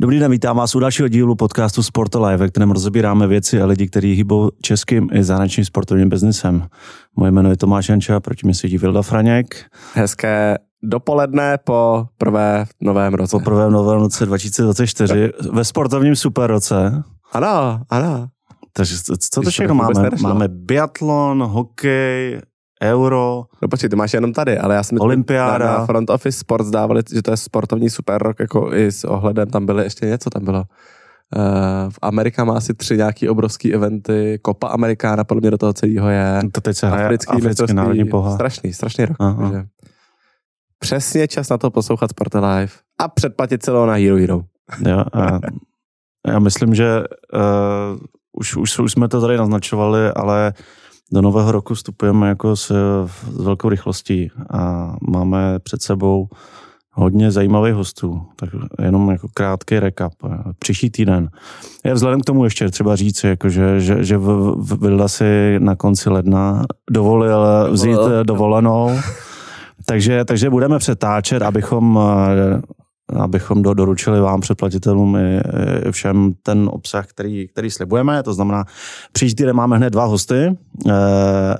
Dobrý den, vítám vás u dalšího dílu podcastu Sport Live, ve kterém rozebíráme věci a lidi, kteří hýbou českým i zahraničním sportovním biznisem. Moje jméno je Tomáš Janča, proti mi sedí Vilda Franěk. Hezké dopoledne po prvé novém roce. Po prvém novém roce 2024 ve sportovním super roce. Ano, ano. Takže co to všechno máme? Máme biatlon, hokej, Euro. No počkej, ty máš jenom tady, ale já jsem Olympiáda. Na, na Front Office Sports dávali, že to je sportovní super rok, jako i s ohledem, tam byly ještě něco, tam bylo. Uh, v Amerika má asi tři nějaký obrovský eventy, Copa Americana podle mě do toho celého je. To teď se hraje africký, africký národní pohár. Strašný, strašný rok. Takže přesně čas na to poslouchat Sport Live a předplatit celou na Hero Hero. Jo, a já myslím, že uh, už, už, už jsme to tady naznačovali, ale do nového roku vstupujeme jako s, s velkou rychlostí a máme před sebou hodně zajímavých hostů. Tak jenom jako krátký recap. Příští týden. Je vzhledem k tomu ještě třeba říct, jako že, že, že Vilda si na konci ledna dovolil vzít dovolenou. Takže, takže budeme přetáčet, abychom abychom do, doručili vám předplatitelům i, i všem ten obsah, který, který slibujeme. To znamená, příští týden máme hned dva hosty. Eh,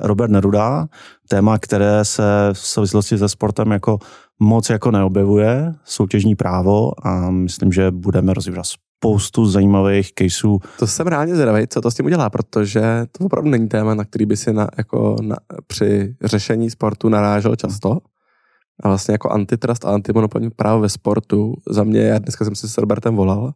Robert Neruda, téma, které se v souvislosti se sportem jako moc jako neobjevuje, soutěžní právo a myslím, že budeme rozvíjet spoustu zajímavých caseů. To jsem rádi zvědavý, co to s tím udělá, protože to opravdu není téma, na který by si na, jako na, při řešení sportu narážel často. A vlastně jako antitrust a antimonopolní právo ve sportu, za mě, já dneska jsem si s Robertem volal,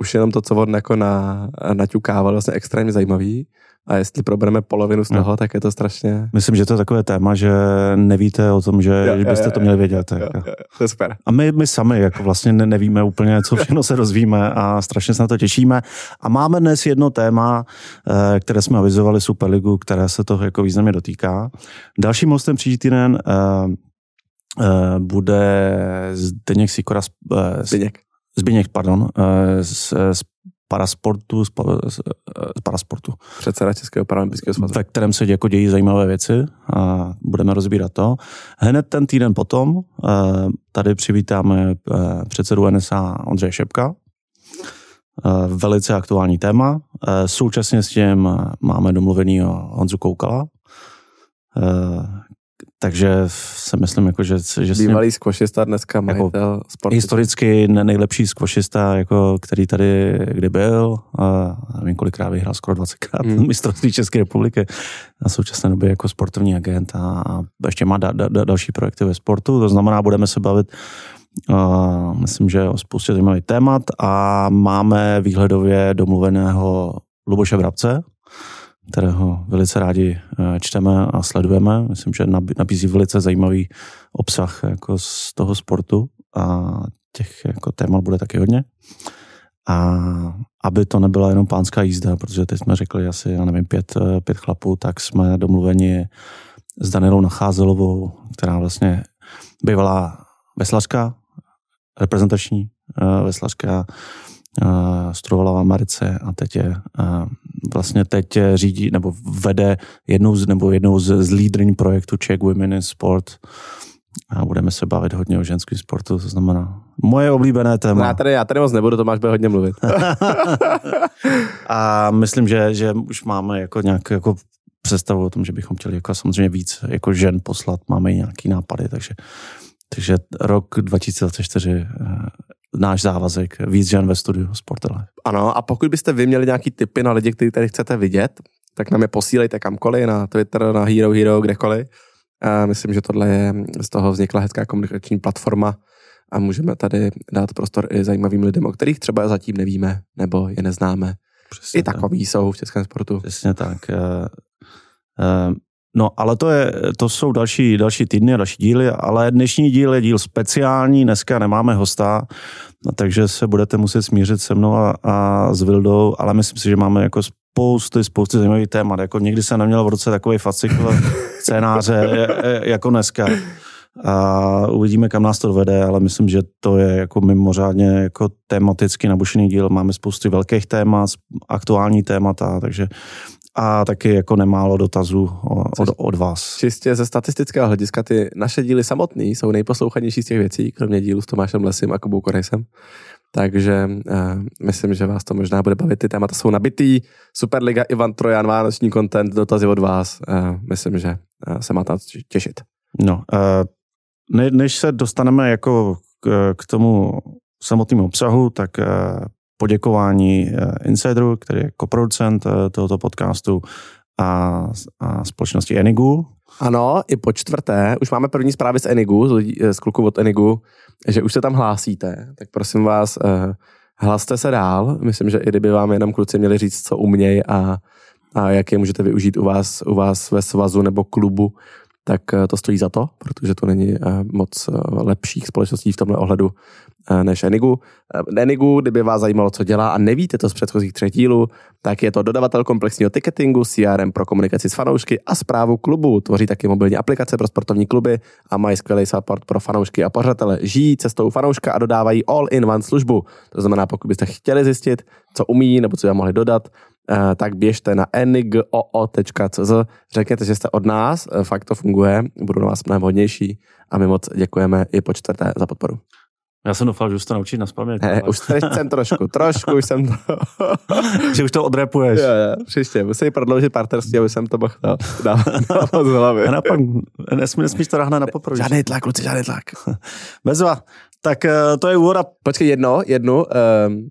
už jenom to, co on jako na, naťukával, vlastně extrémně zajímavý. A jestli probereme polovinu z toho, no. tak je to strašně... Myslím, že to je takové téma, že nevíte o tom, že jo, byste jo, to měli vědět. Jo, jo, jo, to je super. A my, my sami jako vlastně nevíme úplně, co všechno se rozvíme a strašně se na to těšíme. A máme dnes jedno téma, eh, které jsme avizovali Superligu, které se toho jako významně dotýká. Dalším hostem příští týden Eh, bude Zdeněk Sikora, eh, Zdeněk. Zběněk, pardon, eh, z, z parasportu, z, z parasportu. Předseda Českého paralympijského svazu. Ve kterém se jako dějí zajímavé věci a budeme rozbírat to. Hned ten týden potom tady přivítáme předsedu NSA Ondřeje Šepka. Velice aktuální téma. Současně s tím máme domluvený Honzu Koukala, takže si myslím, jako, že... že Bývalý skvošista, dneska jako majitel jako sportu. Historicky nejlepší skvošista, jako, který tady kdy byl. A nevím, kolikrát vyhrál, skoro 20krát hmm. mistrovství České republiky. Na současné době jako sportovní agent a, a ještě má da, da, da, další projekty ve sportu. To znamená, budeme se bavit Uh, myslím, že o spoustě zajímavých témat a máme výhledově domluveného Luboše Vrabce, kterého velice rádi eh, čteme a sledujeme. Myslím, že nabízí velice zajímavý obsah jako z toho sportu a těch jako témat bude taky hodně. A aby to nebyla jenom pánská jízda, protože teď jsme řekli asi, já nevím, pět, eh, pět chlapů, tak jsme domluveni s Danielou Nacházelovou, která vlastně bývalá veslařka, reprezentační uh, veslařka, studovala v Americe a teď je vlastně teď řídí nebo vede jednou z, nebo jednou z, z lídrní projektu Czech Women in Sport a budeme se bavit hodně o ženském sportu, to znamená moje oblíbené téma. Já tady, já tady moc nebudu, to máš bude hodně mluvit. a myslím, že, že už máme jako nějak jako představu o tom, že bychom chtěli jako samozřejmě víc jako žen poslat, máme i nějaký nápady, takže takže rok 2024 náš závazek, víc žen ve studiu Sportele. Ano, a pokud byste vy měli nějaký tipy na lidi, kteří tady chcete vidět, tak nám je posílejte kamkoliv, na Twitter, na Hero Hero, kdekoliv. A myslím, že tohle je, z toho vznikla hezká komunikační platforma a můžeme tady dát prostor i zajímavým lidem, o kterých třeba zatím nevíme nebo je neznáme. Přesně I takový tak. jsou v českém sportu. Přesně tak. Uh, uh, No, ale to, je, to jsou další, další týdny a další díly, ale dnešní díl je díl speciální, dneska nemáme hosta, no, takže se budete muset smířit se mnou a, a s Vildou, ale myslím si, že máme jako spousty, spousty zajímavých témat. Jako někdy se neměl v roce takový fascikl scénáře jako dneska. A uvidíme, kam nás to dovede, ale myslím, že to je jako mimořádně jako tematicky nabušený díl. Máme spousty velkých témat, aktuální témata, takže a taky jako nemálo dotazů od, od vás. Čistě ze statistického hlediska ty naše díly samotný jsou nejposlouchanější z těch věcí, kromě dílu s Tomášem Lesem a Kubou Korejsem. takže uh, myslím, že vás to možná bude bavit. Ty témata jsou nabitý. Superliga, Ivan Trojan, Vánoční content, dotazy od vás. Uh, myslím, že uh, se máte těšit. No, uh, ne, než se dostaneme jako k, k tomu samotnému obsahu, tak uh, poděkování uh, Insideru, který je koproducent uh, tohoto podcastu a, a společnosti Enigu. Ano, i po čtvrté, už máme první zprávy z Enigu, z, z kluků od Enigu, že už se tam hlásíte, tak prosím vás, hlaste se dál. Myslím, že i kdyby vám jenom kluci měli říct, co umějí a, a jak je můžete využít u vás, u vás ve svazu nebo klubu, tak uh, to stojí za to, protože to není uh, moc lepších společností v tomhle ohledu než Enigu. Enigu, kdyby vás zajímalo, co dělá a nevíte to z předchozích třech dílů, tak je to dodavatel komplexního ticketingu, CRM pro komunikaci s fanoušky a zprávu klubu. Tvoří taky mobilní aplikace pro sportovní kluby a mají skvělý support pro fanoušky a pořadatele. Žijí cestou fanouška a dodávají all-in-one službu. To znamená, pokud byste chtěli zjistit, co umí nebo co vám mohli dodat, tak běžte na enigoo.cz, řekněte, že jste od nás, fakt to funguje, budu na vás mnohem hodnější a my moc děkujeme i po čtvrté za podporu. Já jsem doufal, že už to naučit na spaměť. Ne, už jsem trošku, trošku už jsem to... že už to odrepuješ. Jo, jo, příště. Musím prodloužit partnerství, aby jsem to mohl dávat z hlavy. A napak, nesmí, nesmíš to ráhnat na poprvé. Žádný tlak, kluci, žádný tlak. Bezva. Tak to je úvoda. Počkej, jedno, jedno, um,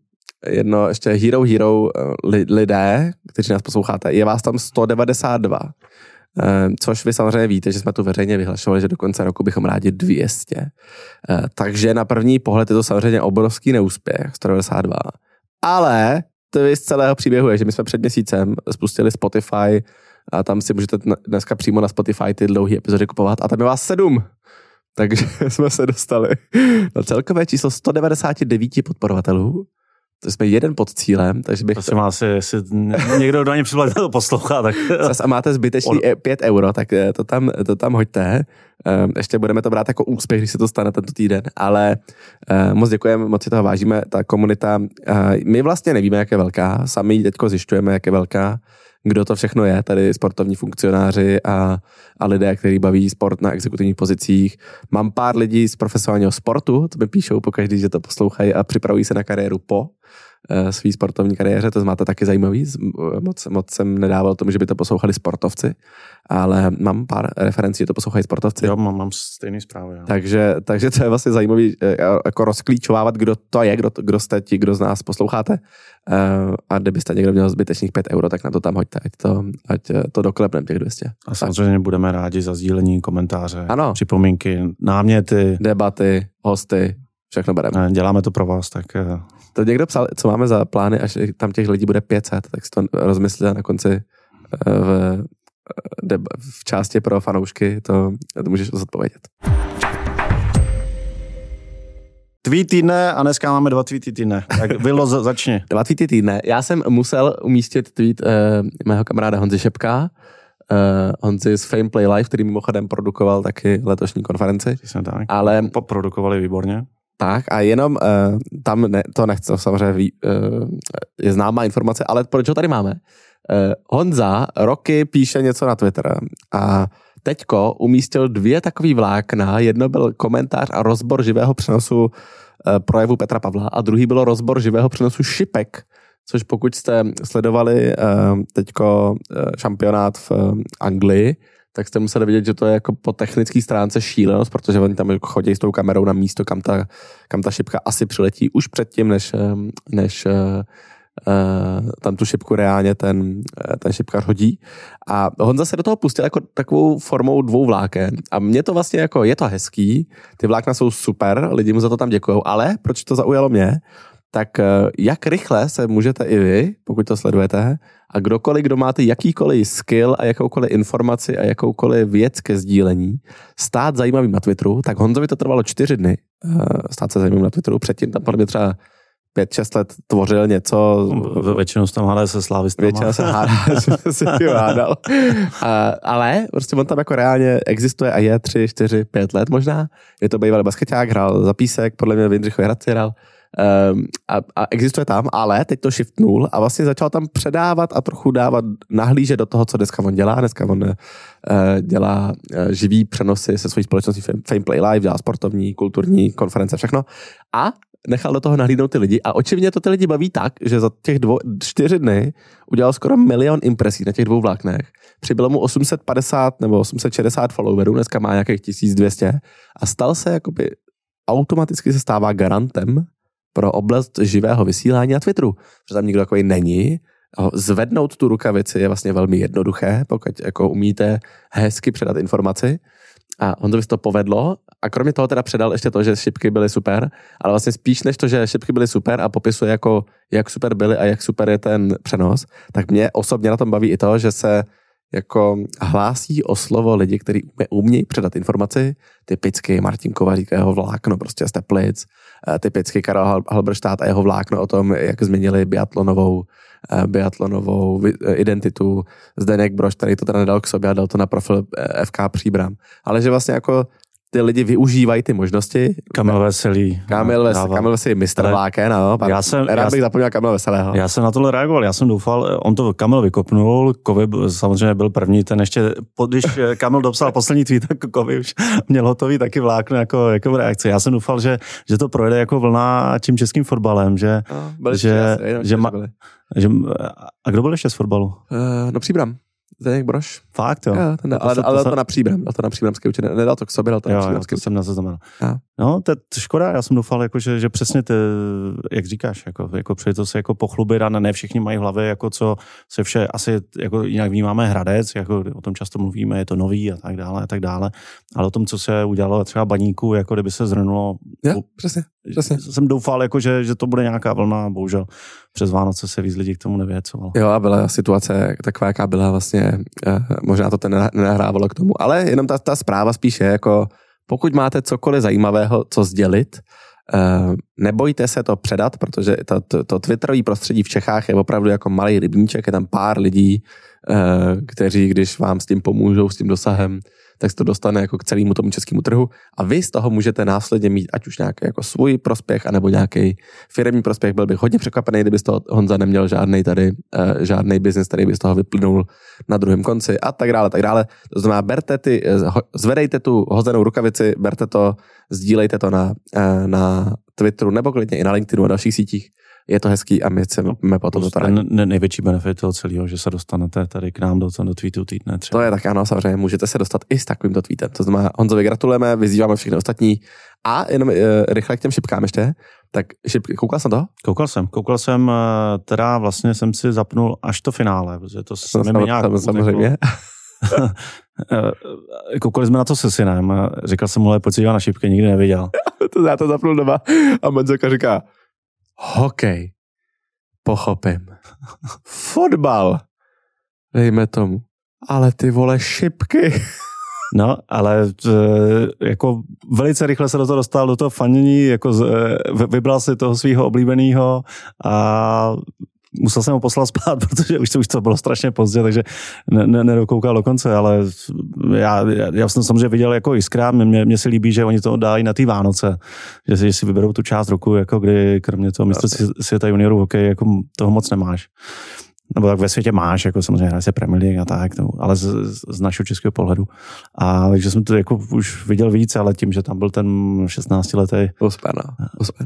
jedno ještě Hero Hero eh, lidé, kteří nás posloucháte, je vás tam 192. Eh, což vy samozřejmě víte, že jsme tu veřejně vyhlašovali, že do konce roku bychom rádi 200. Eh, takže na první pohled je to samozřejmě obrovský neúspěch, 192. Ale to je z celého příběhu je, že my jsme před měsícem spustili Spotify a tam si můžete dneska přímo na Spotify ty dlouhé epizody kupovat a tam je vás sedm. Takže jsme se dostali na celkové číslo 199 podporovatelů to jsme jeden pod cílem, takže bych... Prosím vás, jestli někdo do něj připlatil poslouchá, tak... A máte zbytečný On... 5 euro, tak eh, to tam, to tam hoďte. Ehm, ještě budeme to brát jako úspěch, když se to stane tento týden, ale eh, moc děkujeme, moc si toho vážíme. Ta komunita, eh, my vlastně nevíme, jak je velká, sami teďko zjišťujeme, jak je velká, kdo to všechno je, tady sportovní funkcionáři a, a lidé, kteří baví sport na exekutivních pozicích. Mám pár lidí z profesionálního sportu, to mi píšou pokaždý, že to poslouchají a připravují se na kariéru po svý sportovní kariéře, to máte taky zajímavý. Moc, moc jsem nedával tomu, že by to poslouchali sportovci, ale mám pár referencí, že to poslouchají sportovci. Jo, mám, mám stejný zprávy. Jo. Takže, takže to je vlastně zajímavý, eh, jako rozklíčovávat, kdo to je, kdo, kdo jste ti, kdo z nás posloucháte. Eh, a kdybyste někdo měl zbytečných 5 euro, tak na to tam hoďte, ať to, ať to doklepneme těch 200. A samozřejmě budeme rádi za sdílení, komentáře, ano. připomínky, náměty. Debaty, hosty, všechno bereme. Děláme to pro vás, tak to někdo psal, co máme za plány, až tam těch lidí bude 500, tak si to rozmyslí na konci eh, v, eh, v části pro fanoušky, to, to můžeš zodpovědět. Tweet týdne a dneska máme dva tweety týdne. Tak Vilo, začni. Dva tweety týdne. Já jsem musel umístit tweet uh, mého kamaráda Honzi Šepka, uh, Honzi z Fame Play Live, který mimochodem produkoval taky letošní konferenci. tak. Ale produkovali výborně. Tak a jenom uh, tam ne, to nechci, samozřejmě ví, uh, je známá informace, ale proč ho tady máme? Uh, Honza roky píše něco na Twitter a teďko umístil dvě takový vlákna. Jedno byl komentář a rozbor živého přenosu uh, projevu Petra Pavla a druhý bylo rozbor živého přenosu šipek, což pokud jste sledovali uh, teďko šampionát v Anglii, tak jste museli vidět, že to je jako po technické stránce šílenost, protože oni tam jako chodí s tou kamerou na místo, kam ta, kam ta šipka asi přiletí už předtím, než, než Uh, tam tu šipku reálně ten, ten šipkař hodí. A Honza se do toho pustil jako takovou formou dvou vláken. A mě to vlastně jako, je to hezký, ty vlákna jsou super, lidi mu za to tam děkují, ale proč to zaujalo mě? Tak jak rychle se můžete i vy, pokud to sledujete, a kdokoliv, kdo máte jakýkoliv skill a jakoukoliv informaci a jakoukoliv věc ke sdílení, stát zajímavým na Twitteru, tak Honzovi to trvalo čtyři dny uh, stát se zajímavým na Twitteru. Předtím tam podle mě třeba pět, šest let tvořil něco. Většinou se tam hádal se slávistama. Většinou se hádal, se hádal. A, ale prostě on tam jako reálně existuje a je tři, čtyři, pět let možná. Je to bývalý basketák, hrál za písek, podle mě v Jindřichově Hradci hrál. Um, a, a existuje tam, ale teď to shiftnul a vlastně začal tam předávat a trochu dávat, nahlížet do toho, co dneska on dělá. Dneska on uh, dělá uh, živý přenosy se svojí společností Fame Play Live, dělá sportovní, kulturní konference, všechno. A nechal do toho nahlídnout ty lidi a očividně to ty lidi baví tak, že za těch dvo, čtyři dny udělal skoro milion impresí na těch dvou vláknech. Přibylo mu 850 nebo 860 followerů, dneska má nějakých 1200 a stal se jakoby automaticky se stává garantem pro oblast živého vysílání na Twitteru, protože tam nikdo takový není. Zvednout tu rukavici je vlastně velmi jednoduché, pokud jako umíte hezky předat informaci. A on to to povedlo. A kromě toho teda předal ještě to, že šipky byly super, ale vlastně spíš než to, že šipky byly super a popisuje jako, jak super byly a jak super je ten přenos, tak mě osobně na tom baví i to, že se jako hlásí o slovo lidi, kteří umějí předat informaci, typicky Martin říká jeho vlákno prostě z Teplic, typicky Karel Halberštát a jeho vlákno o tom, jak změnili biatlonovou, eh, biatlonovou eh, identitu, Zdeněk Broš, který to teda nedal k sobě a dal to na profil FK Příbram. Ale že vlastně jako ty lidi využívají ty možnosti. Kamil Veselý. Kamil, Ves, Kamil Veselý, mistr Vláken, no. Já jsem, rád já bych zapomněl Kamil Veselého. Já jsem na tohle reagoval, já jsem doufal, on to Kamil vykopnul, Kovy samozřejmě byl první, ten ještě, když Kamil dopsal poslední tweet, tak Kovy už měl hotový taky vlákno jako, jako reakci. Já jsem doufal, že, že to projede jako vlna tím českým fotbalem, že, no, že, jasný, že, ma, že, a kdo byl ještě z fotbalu? Uh, no Příbram. Zdeněk Broš. Fakt, jo. jo ten, to ale, to, ale dal to na příbram, dal to na příbramský učení, nedal to k sobě, dal to jo, na příbramský jo, to jsem nezaznamenal. No, to je škoda, já jsem doufal, jako, že, že přesně ty, jak říkáš, jako, jako přijde to se jako pochlubit a ne všichni mají v hlavě, jako co se vše, asi jako jinak vnímáme Hradec, jako o tom často mluvíme, je to nový a tak dále a tak dále, ale o tom, co se udělalo třeba baníku, jako kdyby se zhrnulo. Jo, přesně, přesně. Jsem doufal, jako, že, že to bude nějaká vlna, bohužel přes Vánoce se víc lidí k tomu nevěcovalo. Jo, a byla situace taková, jaká byla vlastně, eh, možná to ten nenahrávalo k tomu, ale jenom ta, ta zpráva spíše jako pokud máte cokoliv zajímavého, co sdělit, eh, nebojte se to předat, protože to, to, to twitterové prostředí v Čechách je opravdu jako malý rybníček, je tam pár lidí, eh, kteří, když vám s tím pomůžou, s tím dosahem, tak se to dostane jako k celému tomu českému trhu a vy z toho můžete následně mít ať už nějaký jako svůj prospěch, anebo nějaký firmní prospěch. Byl bych hodně překvapený, kdyby z toho Honza neměl žádný tady, uh, žádný biznis, který by z toho vyplynul na druhém konci a tak dále, tak dále. To znamená, berte ty, eh, zvedejte tu hozenou rukavici, berte to, sdílejte to na, uh, na Twitteru nebo klidně i na LinkedInu a dalších sítích je to hezký a my chceme no, potom to tady. Ne, největší benefit toho celého, že se dostanete tady k nám do, do tweetu týdne třeba. To je tak ano, samozřejmě, můžete se dostat i s takovýmto tweetem. To znamená, Honzovi gratulujeme, vyzýváme všechny ostatní a jenom uh, rychle k těm šipkám ještě. Tak šipky, koukal jsem to? Koukal jsem, koukal jsem, uh, teda vlastně jsem si zapnul až to finále, protože to se mi nějak Samozřejmě. Eh, koukali jsme na to se synem, říkal jsem mu, ale pojď na šipky, nikdy neviděl. to já to zapnul doma a Menzeka říká, hokej, pochopím. Fotbal, dejme tomu. Ale ty vole šipky. No, ale jako velice rychle se do toho dostal, do toho fanění, jako z, vybral si toho svého oblíbeného a musel jsem ho poslat spát, protože už to, už to bylo strašně pozdě, takže ne, ne, nedokoukal do konce, ale já, já jsem samozřejmě viděl jako jiskra, mě, mě se líbí, že oni to dají na ty Vánoce, že si, že si vyberou tu část roku, jako kdy kromě toho mistrovství světa juniorů hokej, jako toho moc nemáš. Nebo tak ve světě máš, jako samozřejmě hraje se Premier League a tak, no, ale z, z, našeho českého pohledu. A takže jsem to jako už viděl víc, ale tím, že tam byl ten 16 letý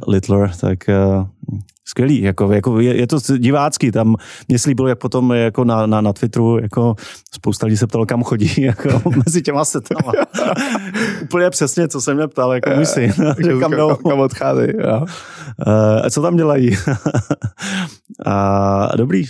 Littler, tak uh, skvělý, jako, jako je, je, to divácký, tam mě slíbilo, jak potom jako na, na, na Twitteru, jako spousta lidí se ptalo, kam chodí, jako mezi těma setama. Úplně přesně, co jsem mě ptal, jako můj syn, že kam jdou. Kam, kam odchází, jo. Uh, co tam dělají? a dobrý,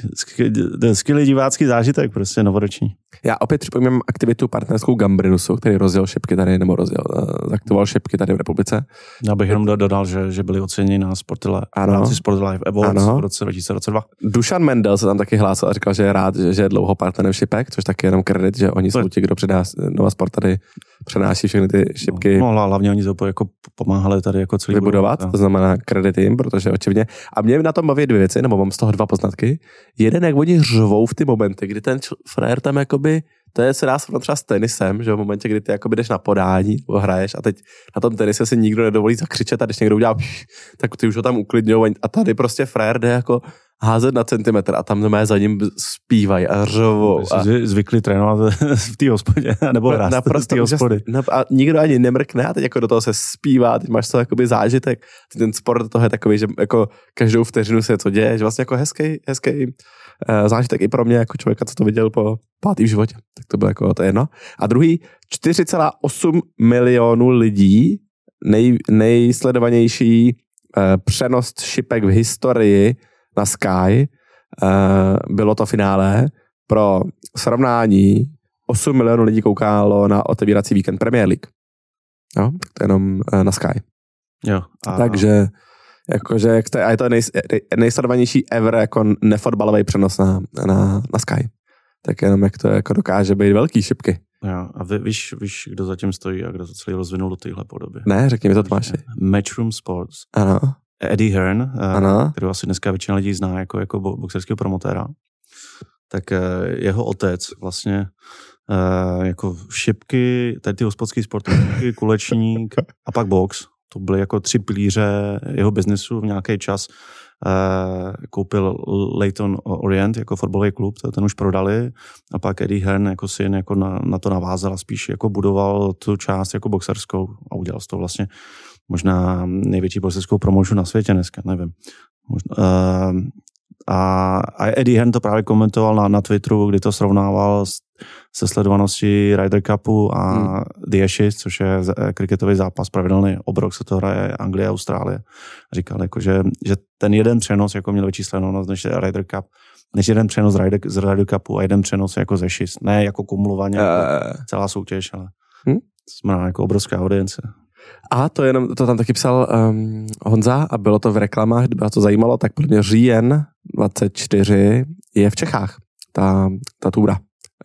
skvělý divácký zážitek, prostě novoroční. Já opět připomínám aktivitu partnerskou Gambrinusu, který rozjel šipky tady, nebo rozjel, uh, zaktivoval šipky tady v republice. Já bych jenom dodal, že, že byli oceněni na Sportile, ano. Sport Live Awards ano. v roce 2022. Dušan Mendel se tam taky hlásil a říkal, že je rád, že, že je dlouho partnerem šipek, což taky jenom kredit, že oni to jsou ti, kdo předá Nova Sport tady přenáší všechny ty šipky. No, no hlavně oni to jako pomáhali tady jako celý vybudovat, budovat, to znamená kredit jim, protože očividně. A mě na tom baví dvě věci, nebo mám z toho dva poznatky. Jeden, jak oni řvou v ty momenty, kdy ten frajer tam jakoby to je, se dá srovnat třeba s tenisem, že v momentě, kdy ty jako jdeš na podání nebo hraješ a teď na tom tenise si nikdo nedovolí zakřičet a když někdo udělá, tak ty už ho tam uklidňují a tady prostě frajer jde jako házet na centimetr a tam mé za ním zpívají a řovou. A... Zvykli trénovat v té hospodě, nebo hrát Naprosto v té hospody. A nikdo ani nemrkne a teď jako do toho se zpívá, teď máš to jakoby zážitek. Ten sport toho je takový, že jako každou vteřinu se co děje, že vlastně jako hezký, hezký zážitek i pro mě jako člověka, co to viděl po pátý v životě. Tak to bylo jako to jedno. A druhý, 4,8 milionů lidí, nej, nejsledovanější uh, přenos šipek v historii na Sky. Uh, bylo to finále. Pro srovnání 8 milionů lidí koukalo na otevírací víkend Premier League. Jo, to jenom uh, na Sky. Jo. A... Takže jakože, jak to, a je to nej, nejsledovanější ever jako nefotbalový přenos na, na, na Sky. Tak jenom jak to jako dokáže být velký šipky. Jo, a vy, víš, víš, kdo zatím stojí a kdo to celý rozvinul do téhle podoby? Ne, řekni mi to, Tomáši. Matchroom Sports. Ano. Eddie Hearn, eh, ano. kterého asi dneska většina lidí zná jako, jako boxerského promotéra, tak eh, jeho otec vlastně eh, jako šipky, tady ty hospodský sporty, kulečník a pak box, to byly jako tři pilíře jeho biznesu v nějaký čas. koupil Leighton Orient jako fotbalový klub, ten už prodali a pak Eddie Hearn jako syn jako na, na to navázal a spíš jako budoval tu část jako boxerskou a udělal z toho vlastně možná největší boxerskou promotion na světě dneska, nevím. Možná, uh, a, a Eddie Hearn to právě komentoval na, na Twitteru, kdy to srovnával s, se sledovaností Ryder Cupu a hmm. The Ashes, což je kriketový zápas, pravidelný obrok se to hraje Anglie a Austrálie. Říkal, jako, že, že ten jeden přenos jako měl větší sledovanost než Ryder Cup, než jeden přenos z Ryder, z Ryder Cupu a jeden přenos jako ze Ashes. Ne jako kumulovaně, uh. jako celá soutěž, ale hmm? to znamená jako obrovská audience. A to jenom, to tam taky psal um, Honza a bylo to v reklamách, kdyby vás to zajímalo, tak podle mě říjen 24 je v Čechách, ta, ta túra.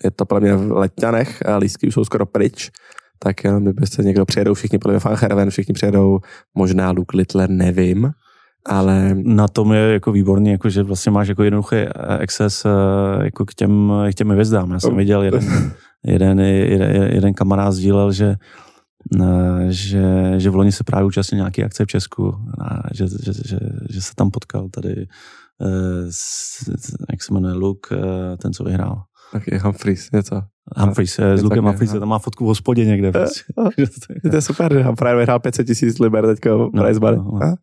Je to podle mě v Letňanech, lístky už jsou skoro pryč, tak jenom kdybyste někdo přijedou, všichni podle mě Fan Herven, všichni přijedou, možná Luke Littler, nevím, ale... Na tom je jako výborný, jako že vlastně máš jako jednoduchý access eh, jako k těm, k těm hvězdám. Já jsem viděl jeden, jeden, jeden, jeden kamarád sdílel, že že, že v loni se právě účastnil nějaký akce v Česku, a že, že, že, že se tam potkal tady, eh, s, jak se jmenuje, Luke, eh, ten, co vyhrál. Tak je Humphreys, něco. Humphreys, je, s Lukem Humphreys, tam má fotku v hospodě někde. Prostě. to je super, že právě vyhrál 500 tisíc liber teďka no, prize money. No, no.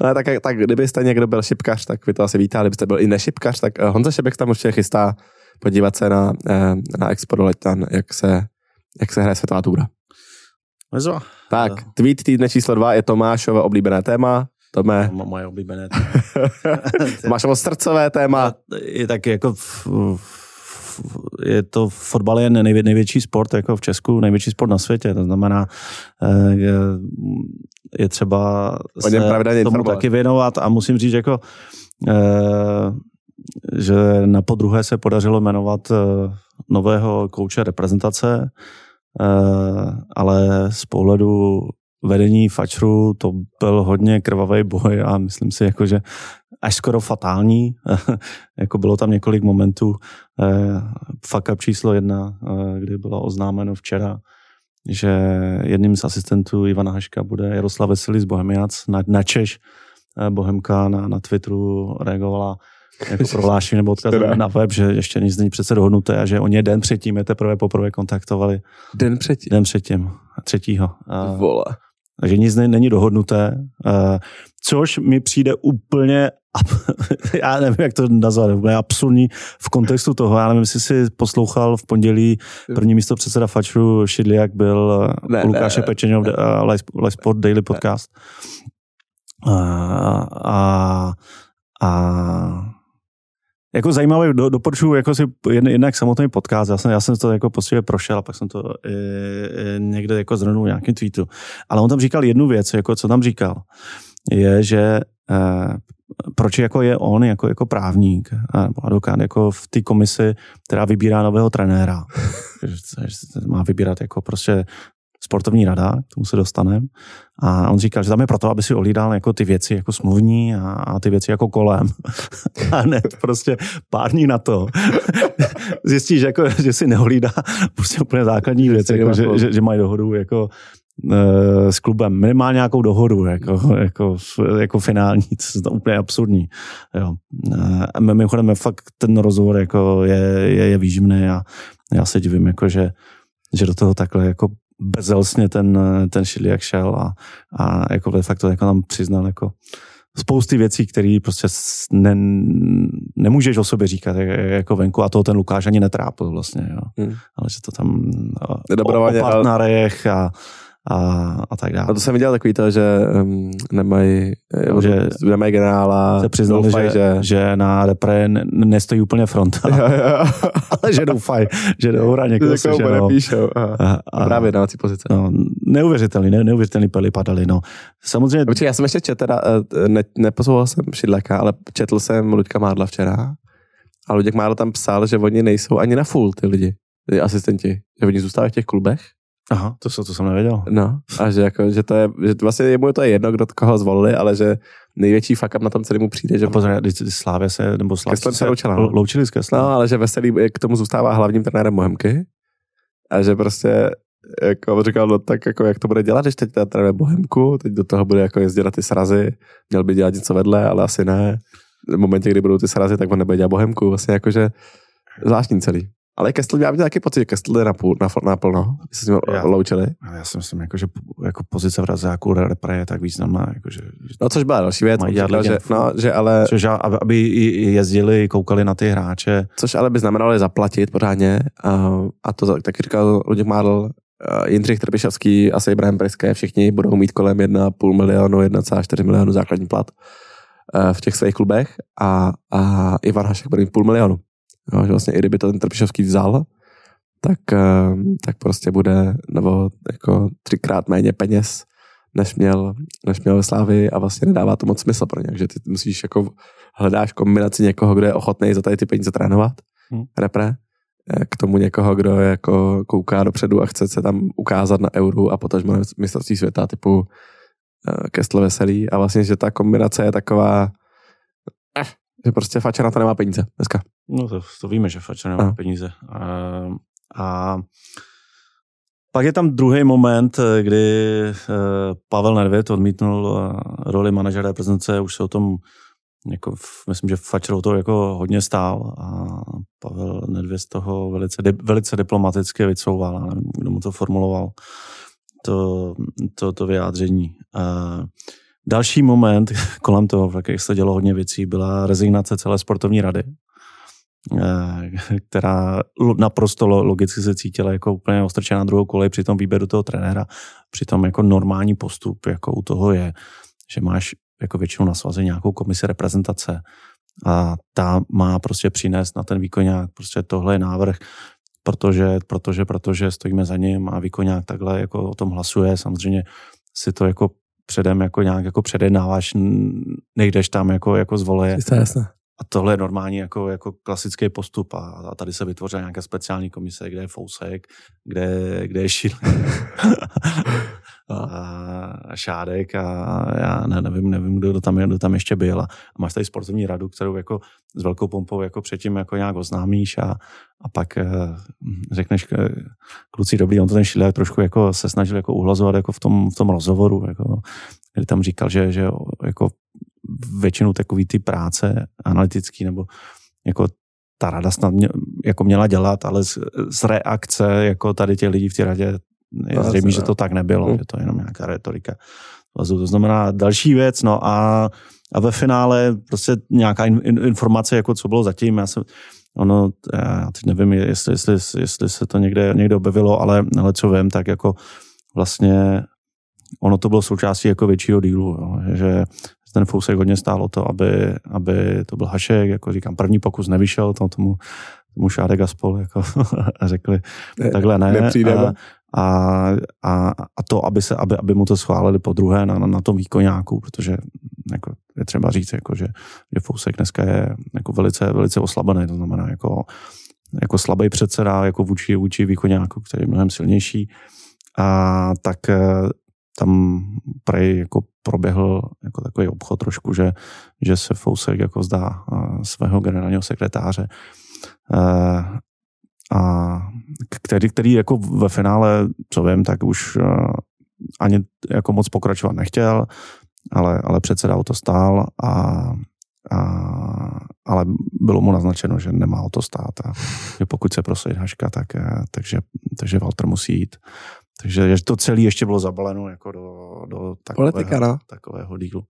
Ale tak, tak kdybyste někdo byl šipkař, tak vy to asi víte, kdybyste byl i nešipkař, tak eh, Honza Šebek tam určitě chystá podívat se na, na Expo do Letan, jak se, jak se hraje světová túra. Vezva. Tak, tweet týdne číslo dva je Tomášové oblíbené téma. Tome. No, moje oblíbené téma. Tomášovo srdcové téma. Je tak jako v, v, je to fotbal je nejvě, největší sport jako v Česku, největší sport na světě, to znamená eh, je, je třeba se tomu informovat. taky věnovat a musím říct jako eh, že na podruhé se podařilo jmenovat eh, nového kouče reprezentace ale z pohledu vedení Fačru to byl hodně krvavý boj a myslím si, jako, že až skoro fatální. jako bylo tam několik momentů. Eh, fuck up číslo jedna, eh, kdy bylo oznámeno včera, že jedním z asistentů Ivana Haška bude Jaroslav Veselý z Bohemiac na, na Češ. Bohemka na, na Twitteru reagovala jako prohlášení nebo odkaz na web, že ještě nic není přece dohodnuté a že oni den předtím je teprve poprvé kontaktovali. Den předtím? Den předtím, třetího. Vole. Takže nic není dohodnuté, což mi přijde úplně, já nevím, jak to nazvat, úplně absurdní v kontextu toho. Já nevím, jestli si poslouchal v pondělí první místo předseda Fačru Šidliak byl ne, Lukáše Pečeňov Live Sport Daily Podcast. A, a, a jako zajímavé, do, doporučuji jako si jednak samotný podcast, já jsem, já jsem to jako postupně prošel a pak jsem to e, e, někde jako zhrnul v nějakém tweetu. Ale on tam říkal jednu věc, jako co tam říkal, je, že e, proč jako je on jako, jako právník nebo advokát jako v té komisi, která vybírá nového trenéra. má vybírat jako prostě sportovní rada, k tomu se dostaneme. A on říkal, že tam je proto, aby si ohlídal jako ty věci jako smluvní a, a ty věci jako kolem. a ne, prostě pár dní na to zjistíš, jako, že si neohlídá prostě úplně základní věci, jako, že, že, že mají dohodu jako s klubem, minimálně nějakou dohodu, jako, jako, jako finální, to je úplně absurdní. Jo. A mimochodem fakt ten rozhovor jako je, je, je výživný a já se divím, jako, že, že do toho takhle jako bezelstně ten, ten Šiliak šel a, a jako de facto jako tam přiznal jako spousty věcí, které prostě ne, nemůžeš o sobě říkat jako venku a toho ten Lukáš ani netrápil vlastně, jo. Hmm. Ale že to tam o, o partnerech a a, a tak dále. A to jsem viděl takový to, že um, nemají, no, že nemají generála, se přiznali, doufaj, že, že, že, na repre nestojí úplně fronta, jo, jo. ale že doufají, že do hora někdo se, že no. A, a, právě na pozice. No, neuvěřitelný, ne, neuvěřitelný pely padaly, no. Samozřejmě... Počkej, já jsem ještě četl, teda, eh, ne, neposlouchal jsem Šidlaka, ale četl jsem Luďka Mádla včera a Luděk Mádl tam psal, že oni nejsou ani na full, ty lidi, ty asistenti, že oni zůstávají v těch klubech Aha, to, to jsem nevěděl. No, a že, jako, že to je, že vlastně jemu to je jedno, kdo koho zvolili, ale že největší fuck up na tom celému přijde, že... A pozor, když Slávě se, nebo Slávě se, se loučila, no. loučili s Keslem. No, ale že Veselý k tomu zůstává hlavním trenérem Bohemky a že prostě jako říkal, no tak jako jak to bude dělat, když teď trénuje Bohemku, teď do toho bude jako jezdit na ty srazy, měl by dělat něco vedle, ale asi ne. V momentě, kdy budou ty srazy, tak on nebude dělat Bohemku, vlastně jakože zvláštní celý. Ale Kestl, já měl taky pocit, že Kestl je napůl, na, naplno, když se s ním já, loučili. Já si myslím, jako, že jako pozice v Razáku repre je tak významná. Jako, že, no což byla další věc, říkal, že, no, že ale... Což, aby, aby jezdili, koukali na ty hráče. Což ale by znamenalo je zaplatit pořádně a, a to taky říkal Luděk Mádl, Jindřich Trpišovský a Ibrahim Priské, všichni budou mít kolem 1,5 milionu, 1,4 milionu základní plat v těch svých klubech a, a Ivan Hašek bude mít půl milionu. Jo, že vlastně i kdyby to ten Trpišovský vzal, tak, eh, tak prostě bude nebo jako třikrát méně peněz, než měl, než měl ve Slávy a vlastně nedává to moc smysl pro ně. Takže ty musíš jako hledáš kombinaci někoho, kdo je ochotný za tady ty peníze trénovat, hmm. repre, eh, k tomu někoho, kdo je jako kouká dopředu a chce se tam ukázat na euru a potažmo mistrovství světa typu eh, Kestl Veselý a vlastně, že ta kombinace je taková eh, že prostě Fača na to nemá peníze dneska. No to, to víme, že Fača nemá a. peníze. A, a pak je tam druhý moment, kdy eh, Pavel Nedvěd odmítnul eh, roli manažera reprezentace, už se o tom jako, myslím, že Fatscher to jako hodně stál a Pavel Nedvěd z toho velice, velice diplomaticky vycouval, nevím, kdo mu to formuloval, to, to, to vyjádření. A další moment kolem toho, jak se dělo hodně věcí, byla rezignace celé sportovní rady, Eh, která naprosto logicky se cítila jako úplně ostrčená druhou kolej při tom výběru toho trenéra. Přitom jako normální postup jako u toho je, že máš jako většinou na svaze nějakou komisi reprezentace a ta má prostě přinést na ten výkonňák prostě tohle je návrh, protože, protože, protože stojíme za ním a výkonňák takhle jako o tom hlasuje. Samozřejmě si to jako předem jako nějak jako předjednáváš, nejdeš tam jako, jako zvoleje. Jasné. A tohle je normální jako, jako klasický postup a, a tady se vytvořila nějaká speciální komise, kde je Fousek, kde, kde je Šil a Šádek a já ne, nevím, nevím, kdo tam, kdo tam ještě byl. A máš tady sportovní radu, kterou jako s velkou pompou jako předtím jako nějak oznámíš a, a pak eh, řekneš, eh, kluci dobrý, on to ten Šilák trošku jako se snažil jako uhlazovat jako v tom, v tom rozhovoru, jako, kdy tam říkal, že, že jako většinu takový ty práce analytický nebo jako ta rada snad mě, jako měla dělat, ale z, z reakce jako tady těch lidí v té radě je zřejmé, že to tak nebylo, hmm. že to je jenom nějaká retorika. To znamená další věc, no a, a ve finále prostě nějaká in, in, informace, jako co bylo zatím, já jsem, ono, já teď nevím, jestli, jestli, jestli se to někde, někde objevilo, ale, ale co vím, tak jako vlastně ono to bylo součástí jako většího dílu, jo, že ten fousek hodně stálo to, aby, aby to byl hašek, jako říkám, první pokus nevyšel, to tomu, tomu Šádek a spol jako řekli, ne, takhle ne. A, a, a, a, to, aby, se, aby, aby mu to schválili po druhé na, na, na tom výkoňáku, protože jako, je třeba říct, jako, že, že Fousek dneska je jako velice, velice oslabený, to znamená jako, jako slabý předseda jako vůči, vůči výkoňáku, který je mnohem silnější. A tak tam prej jako proběhl jako takový obchod trošku, že, že se Fousek jako zdá svého generálního sekretáře a který, který jako ve finále, co vím, tak už ani jako moc pokračovat nechtěl, ale, ale předseda o to stál a, a, ale bylo mu naznačeno, že nemá o to stát a že pokud se prosadí Haška, tak, eh, takže, takže Walter musí jít. Takže to celé ještě bylo zabaleno jako do, do takového, Politika, no. takového dílu.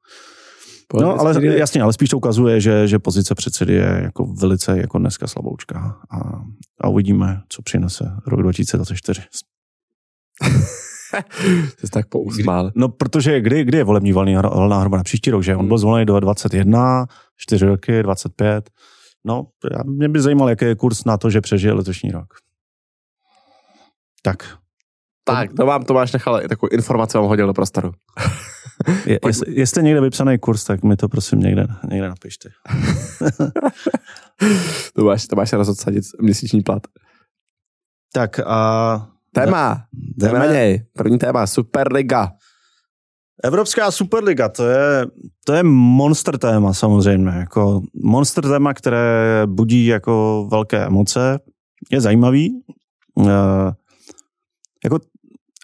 No, ale jasně, ale spíš to ukazuje, že, že pozice předsedy je jako velice jako dneska slaboučka a, a uvidíme, co přinese rok 2024. Jsi tak pousmál. No, protože kdy, kdy je volební valná hromada? Příští rok, že? On byl zvolený do 21, 4 roky, 25. No, mě by zajímal, jaký je kurz na to, že přežije letošní rok. Tak. Tak, to vám Tomáš nechal takovou informaci vám hodil do prostoru. Je, jestli, jestli někde vypsaný kurz, tak mi to prosím někde, někde napište. to, máš, to máš rozhodsadit měsíční plat. Tak a... Téma. Jdeme na něj. První téma. Superliga. Evropská Superliga, to je, to je monster téma samozřejmě. Jako monster téma, které budí jako velké emoce. Je zajímavý. Uh, jako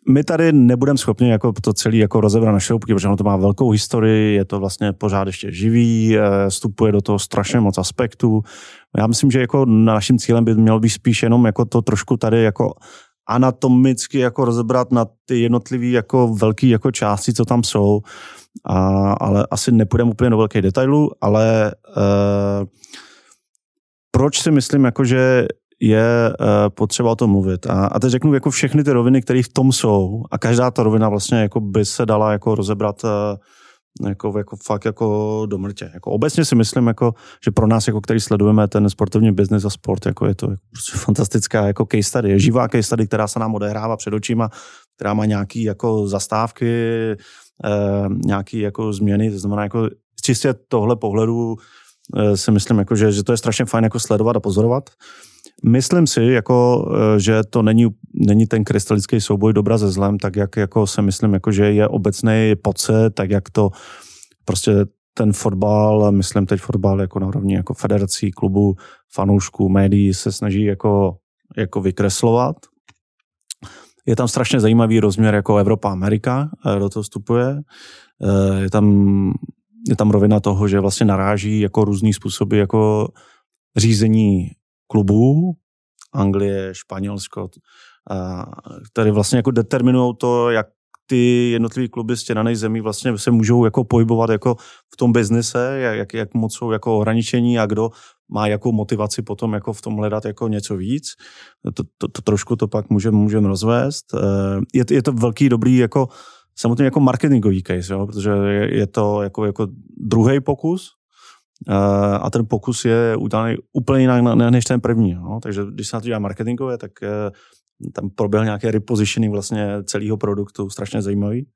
my tady nebudeme schopni jako to celé jako rozebrat na šroubky, protože ono to má velkou historii, je to vlastně pořád ještě živý, eh, vstupuje do toho strašně moc aspektů. Já myslím, že jako naším cílem by mělo být spíš jenom jako to trošku tady jako anatomicky jako rozebrat na ty jednotlivé jako velké jako části, co tam jsou, a, ale asi nepůjdeme úplně do velkých detailů, ale uh, proč si myslím, jako, že je uh, potřeba o tom mluvit. A, a teď řeknu jako všechny ty roviny, které v tom jsou a každá ta rovina vlastně jako by se dala jako rozebrat uh, jako, jako fakt jako do mrtě. Jako obecně si myslím, jako, že pro nás, jako, který sledujeme ten sportovní biznis a sport, jako je to jako prostě fantastická jako case study. Je živá case study, která se nám odehrává před očima, která má nějaký jako zastávky, eh, nějaký jako změny, to znamená jako čistě tohle pohledu eh, si myslím, jako, že, že to je strašně fajn jako sledovat a pozorovat. Myslím si, jako, eh, že to není, není ten krystalický souboj dobra ze zlem, tak jak jako se myslím, jako, že je obecný pocit, tak jak to prostě ten fotbal, myslím teď fotbal jako na úrovni jako federací, klubu, fanoušků, médií se snaží jako, jako vykreslovat. Je tam strašně zajímavý rozměr jako Evropa, Amerika, eh, do toho vstupuje. Eh, je tam, je tam rovina toho, že vlastně naráží jako různý způsoby jako řízení klubů, Anglie, Španělsko, které vlastně jako determinují to, jak ty jednotlivé kluby z těnaných zemí vlastně se můžou jako pohybovat jako v tom biznise, jak, jak moc jsou jako ohraničení a kdo má jakou motivaci potom jako v tom hledat jako něco víc. To, to, to trošku to pak můžeme můžem rozvést. E, je, je to velký dobrý jako samozřejmě jako marketingový case, jo, protože je, je to jako, jako druhý pokus, a ten pokus je udělaný úplně jinak než ten první. No. Takže když se na to dělá marketingové, tak eh, tam proběhl nějaké repositioning vlastně celého produktu, strašně zajímavý.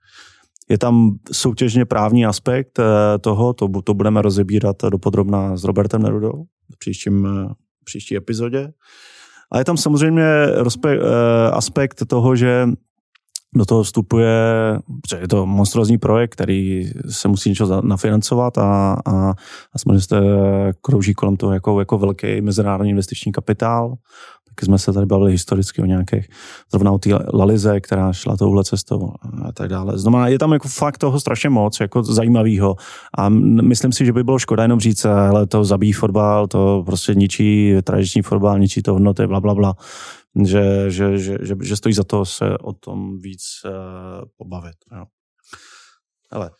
Je tam soutěžně právní aspekt eh, toho, to, to budeme rozebírat dopodrobná s Robertem Nerudou v příštím, příští epizodě. A je tam samozřejmě aspekt toho, že do toho vstupuje, že je to monstrózní projekt, který se musí něco nafinancovat a, a, a samozřejmě se krouží kolem toho jako, jako velký mezinárodní investiční kapitál. Taky jsme se tady bavili historicky o nějakých, zrovna o té Lalize, která šla touhle cestou a tak dále. Znamená, je tam jako fakt toho strašně moc, jako zajímavého. A myslím si, že by bylo škoda jenom říct, ale to zabíjí fotbal, to prostě ničí tradiční fotbal, ničí to hodnoty, bla, bla, bla že, že, že, že, že stojí za to se o tom víc uh, pobavit. Jo. Ale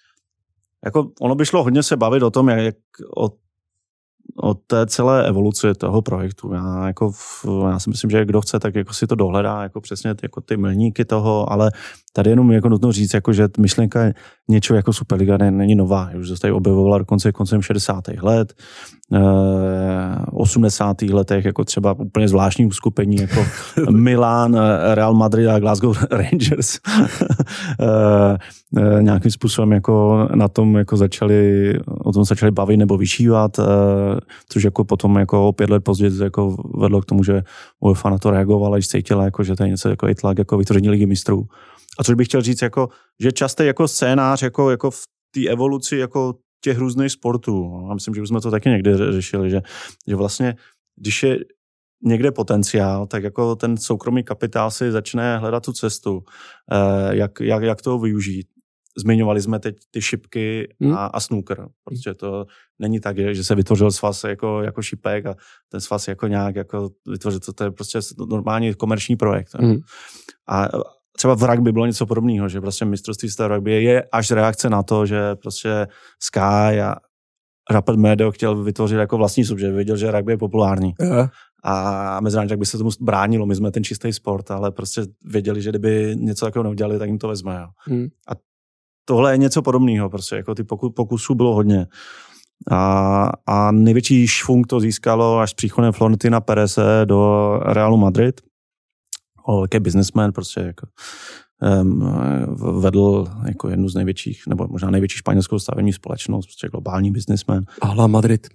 jako ono by šlo hodně se bavit o tom, jak, jak o o té celé evoluci toho projektu. Já, jako já si myslím, že kdo chce, tak jako si to dohledá, jako přesně jako ty milníky toho, ale tady jenom jako nutno říct, jako, že myšlenka něčeho jako Superliga není nová. Už se tady objevovala dokonce koncem 60. let, eh, 80. letech, jako třeba úplně zvláštní uskupení, jako Milan, eh, Real Madrid a Glasgow Rangers. eh, eh, nějakým způsobem jako na tom jako začali, o tom začali bavit nebo vyšívat, eh, což jako potom jako o pět let později jako vedlo k tomu, že UEFA na to reagovala, když cítila, jako, že to je něco jako i tlak jako vytvoření ligy mistrů. A což bych chtěl říct, jako, že často jako scénář jako, jako v té evoluci jako těch různých sportů. A myslím, že už jsme to taky někdy řešili, že, že vlastně, když je někde potenciál, tak jako ten soukromý kapitál si začne hledat tu cestu, eh, jak, jak, jak toho využít. Zmiňovali jsme teď ty šipky hmm. a, a snooker. Prostě to není tak, že se vytvořil svaz jako, jako šipek a ten svaz jako nějak jako vytvořil. To, to je prostě normální komerční projekt. Hmm. A třeba v rugby bylo něco podobného, že prostě mistrovství z rugby je až reakce na to, že prostě Sky a Rapid Medio chtěl vytvořit jako vlastní sub, že viděl, že rugby je populární. Yeah. A mezinárodně tak by se tomu bránilo. My jsme ten čistý sport, ale prostě věděli, že kdyby něco takového neudělali, tak jim to vezme. Jo. Hmm. A tohle je něco podobného, prostě jako ty pokusů bylo hodně. A, a největší švung to získalo až s příchodem Florentina Perese do Realu Madrid. Velký businessman, prostě jako um, vedl jako jednu z největších, nebo možná největší španělskou stavební společnost, prostě globální businessman. Ala Madrid.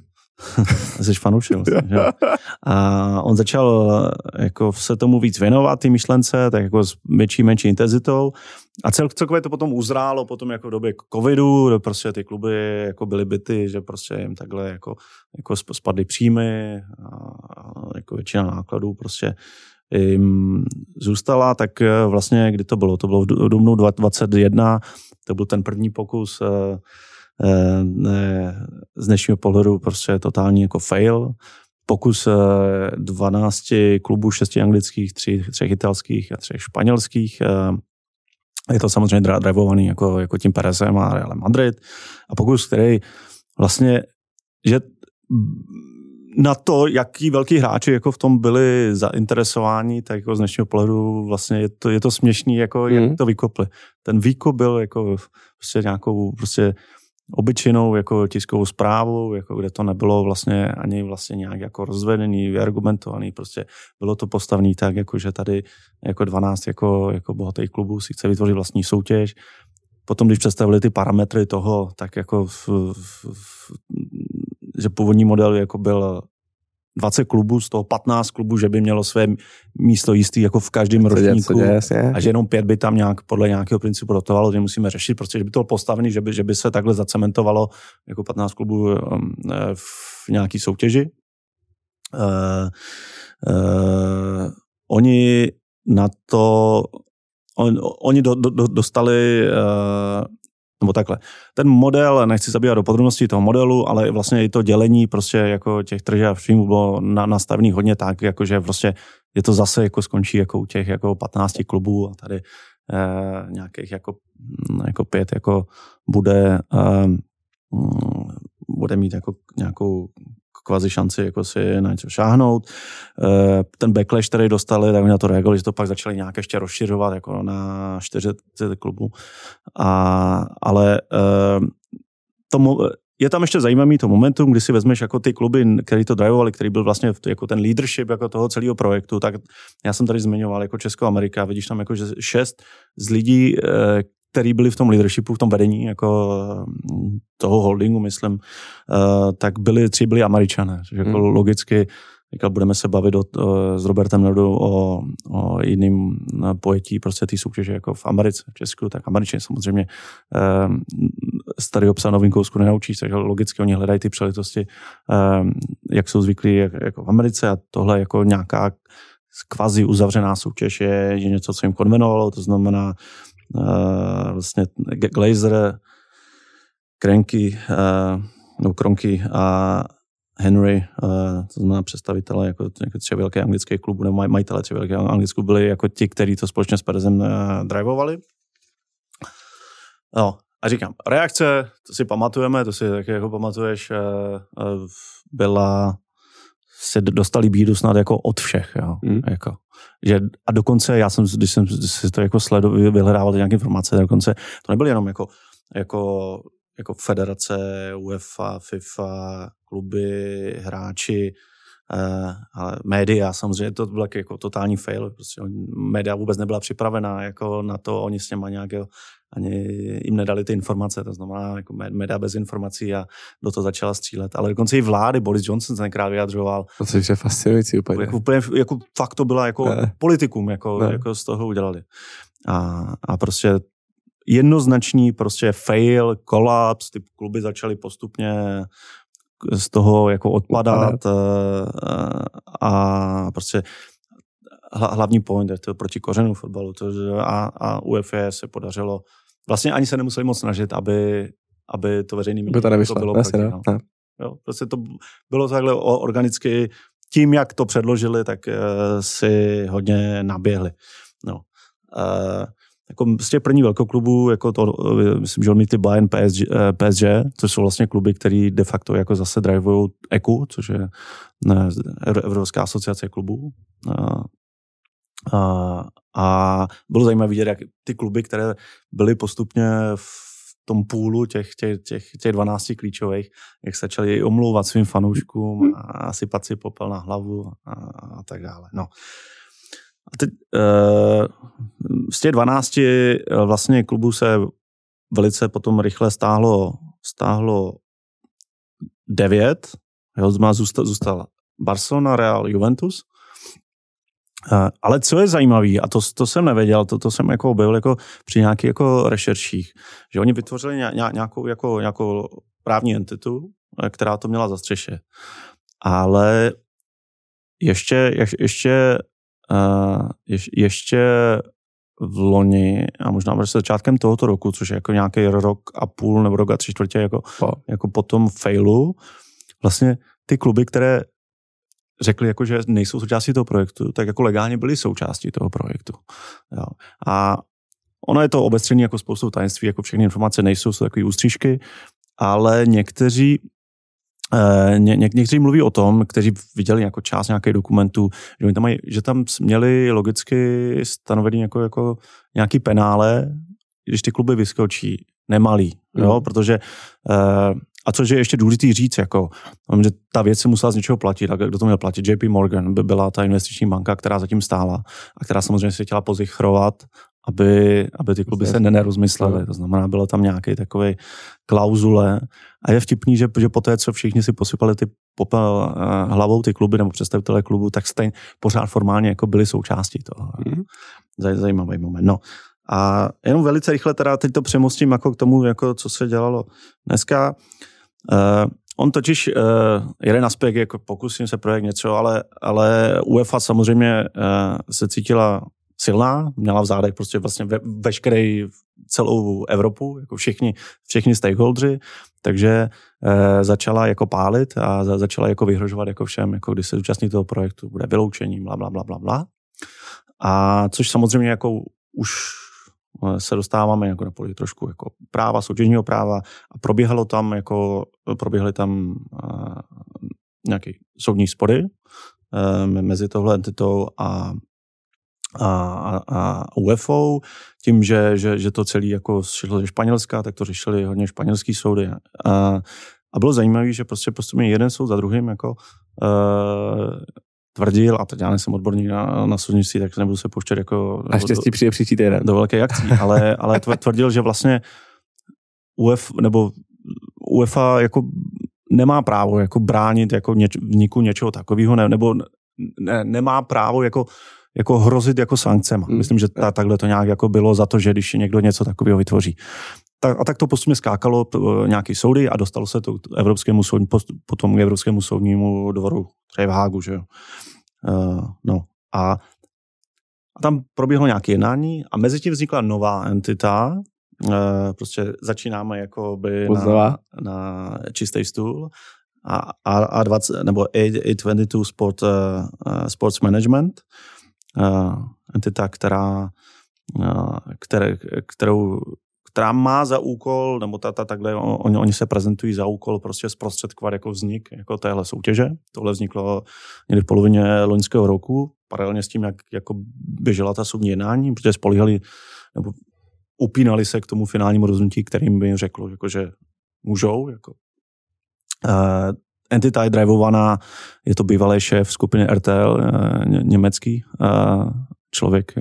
Jsi fanoušil. že? A on začal jako se tomu víc věnovat, ty myšlence, tak jako s větší, menší intenzitou. A cel, celkově to potom uzrálo, potom jako v době covidu, prostě ty kluby jako byly byty, že prostě jim takhle jako, jako spadly příjmy a jako většina nákladů prostě jim zůstala, tak vlastně, kdy to bylo? To bylo v dubnu 2021, to byl ten první pokus eh, Eh, z dnešního pohledu prostě totální jako fail. Pokus 12 eh, klubů, 6 anglických, 3, 3 italských a 3 španělských. Eh, je to samozřejmě drivovaný jako, jako tím Perezem a Real Madrid. A pokus, který vlastně, že na to, jaký velký hráči jako v tom byli zainteresováni, tak jako z dnešního pohledu vlastně je to, je to směšný, jako mm. jak mhm. to vykopli. Ten výkop byl jako prostě nějakou prostě obyčejnou jako tiskovou zprávu, jako kde to nebylo vlastně ani vlastně nějak jako rozvedený, vyargumentovaný, prostě bylo to postavný tak, jako že tady jako 12 jako, jako bohatých klubů si chce vytvořit vlastní soutěž. Potom, když představili ty parametry toho, tak jako v, v, v, že původní model jako byl 20 klubů, z toho 15 klubů, že by mělo své místo jistý jako v každém ročníku a že jenom pět by tam nějak podle nějakého principu dotovalo, že musíme řešit, protože by to bylo postavený, že by, že by se takhle zacementovalo jako 15 klubů um, eh, v nějaký soutěži. Uh, uh, oni na to on, oni do, do, dostali uh, nebo takhle. Ten model, nechci zabývat do podrobností toho modelu, ale vlastně i to dělení prostě jako těch tržeb a příjmů bylo na, nastavený hodně tak, jakože prostě je to zase jako skončí jako u těch jako 15 klubů a tady eh, nějakých jako, mm, jako pět jako bude eh, mm, bude mít jako nějakou kvazi šanci jako si na něco šáhnout. Eh, ten backlash, který dostali, tak na to reagovali, že to pak začali nějak ještě rozšiřovat jako na 40 klubů. A, ale eh, tomu, je tam ještě zajímavý to momentum, kdy si vezmeš jako ty kluby, který to drivovali, který byl vlastně jako ten leadership jako toho celého projektu, tak já jsem tady zmiňoval jako Česko Amerika, vidíš tam jako že šest z lidí, eh, který byli v tom leadershipu, v tom vedení jako mm, toho holdingu, myslím, uh, tak byli, tři byli američané, což jako hmm. logicky Říkal, budeme se bavit o, o, s Robertem Nerdu o, o jiným eh, pojetí prostě té soutěže jako v Americe, v Česku, tak Američané samozřejmě eh, starý obsah novým kousku nenaučíš, takže logicky oni hledají ty příležitosti, eh, jak jsou zvyklí jak, jako v Americe a tohle jako nějaká kvazi uzavřená soutěž je, je něco, co jim konvenovalo, to znamená vlastně Glazer, Krenky, uh, no Kronky a Henry, uh, to znamená představitele jako, jako tři velké anglické klubu, nebo maj, majitele tři velké anglické byli jako ti, kteří to společně s Perezem drivovali. No, a říkám, reakce, to si pamatujeme, to si taky jako pamatuješ, byla, se dostali bídu snad jako od všech, jo, mm. jako. Že, a dokonce já jsem, když jsem si to jako sledoval, vyhledával nějaké informace, dokonce to nebyly jenom jako, jako, jako federace, UEFA, FIFA, kluby, hráči, eh, ale média samozřejmě, to byl jako totální fail, prostě média vůbec nebyla připravená jako na to, oni s něma nějak ani jim nedali ty informace, to znamená jako média bez informací a do toho začala střílet. Ale dokonce i vlády, Boris Johnson se tenkrát vyjadřoval. To což je fascinující úplně. Jako, úplně jako, fakt to byla jako ne. politikum, jako, ne. jako z toho udělali. A, a prostě jednoznačný prostě fail, kolaps, ty kluby začaly postupně z toho jako odpadat, odpadat. a prostě hlavní point je to proti kořenu fotbalu to, a, a UEFA se podařilo, vlastně ani se nemuseli moc snažit, aby, aby to veřejný mínění to, to bylo proti, no. no. Jo, prostě to bylo takhle organicky, tím, jak to předložili, tak uh, si hodně naběhli. No. Uh, jako z těch prvních velkoklubů, jako to, myslím, že on ty Bayern PSG, PSG, což jsou vlastně kluby, které de facto jako zase drivují EKU, což je ne, Evropská asociace klubů. A, bylo zajímavé vidět, jak ty kluby, které byly postupně v tom půlu těch, těch, těch, těch 12 klíčových, jak se začali omlouvat svým fanouškům a sypat si popel na hlavu a, a tak dále. No. A teď, uh, z těch 12 eh, vlastně klubů se velice potom rychle stáhlo, stáhlo 9, jo, zůstal, zůstal Barcelona, Real, Juventus. Uh, ale co je zajímavé, a to, to jsem nevěděl, to, to jsem jako byl jako při nějakých jako rešerších, že oni vytvořili nějakou, jako, nějakou právní entitu, která to měla za střeše. Ale ještě, ještě je, ještě v loni a možná se začátkem tohoto roku, což je jako nějaký rok a půl nebo rok a tři čtvrtě jako, po. jako po tom failu, vlastně ty kluby, které řekli, jako, že nejsou součástí toho projektu, tak jako legálně byly součástí toho projektu. Jo. A ono je to obestřený jako spoustu tajemství, jako všechny informace nejsou, jsou takové ústřížky, ale někteří Eh, ně, ně, někteří mluví o tom, kteří viděli jako část nějakých dokumentů, že, tam mají, že tam měli logicky stanovený jako, jako nějaký penále, když ty kluby vyskočí, nemalý, mm. jo, protože uh, a což je ještě důležitý říct, jako, že ta věc se musela z něčeho platit. A kdo to měl platit? JP Morgan by byla ta investiční banka, která zatím stála a která samozřejmě se chtěla pozichrovat aby, aby ty kluby se nerozmyslely. To znamená, bylo tam nějaký takový klauzule. A je vtipný, že, že po té, co všichni si posypali ty popel uh, hlavou ty kluby nebo představitelé klubu, tak stejně pořád formálně jako byli součástí toho. Mm-hmm. Zaj, zajímavý moment. No. A jenom velice rychle teda teď to přemostím jako k tomu, jako co se dělalo dneska. Uh, On totiž uh, jeden aspekt, jako pokusím se projekt něco, ale, ale UEFA samozřejmě uh, se cítila silná, měla v zádech prostě vlastně ve, veškerý celou Evropu, jako všichni, všichni stakeholdři, takže e, začala jako pálit a za, začala jako vyhrožovat jako všem, jako když se zúčastní toho projektu, bude vyloučení, bla, bla, bla, bla, bla. A což samozřejmě jako už eh, se dostáváme jako na poli trošku jako práva, soutěžního práva a probíhalo tam jako, probíhaly tam uh, nějaké soudní spory uh, mezi tohle entitou a a, a UFO, tím, že, že, že to celé jako šlo ze Španělska, tak to řešili hodně španělský soudy. A, a bylo zajímavé, že prostě postupně jeden soud za druhým jako uh, tvrdil, a teď já nejsem odborník na, na soudnictví, tak nebudu se pouštět jako... A štěstí přijde příští týden. Do velké akcí, ale, ale tvrdil, že vlastně UF, nebo UEFA jako nemá právo jako bránit jako něč, vniku něčeho takového, ne, nebo ne, nemá právo jako jako hrozit jako sankcema. Hmm. Myslím, že ta, takhle to nějak jako bylo za to, že když něco něco takového vytvoří. Tak, a tak to postupně skákalo nějaký soudy a dostalo se to k Evropskému soudní, potom k Evropskému soudnímu dvoru, třeba v Hágu, že jo. Uh, no a, a tam proběhlo nějaké jednání a mezi tím vznikla nová entita, uh, prostě začínáme jako by na, na čistý stůl a, a, A20, nebo A22 Sport, uh, Sports Management, uh, entita, která, uh, které, kterou, která má za úkol, nebo ta, ta takhle, oni, oni se prezentují za úkol prostě zprostředkovat jako vznik jako téhle soutěže. Tohle vzniklo někdy v polovině loňského roku, paralelně s tím, jak jako běžela ta soudní jednání, protože spolíhali nebo upínali se k tomu finálnímu rozhodnutí, kterým by jim řeklo, jako, že můžou. Jako. Uh, entita je drivovaná, je to bývalý šéf skupiny RTL, eh, německý eh, člověk,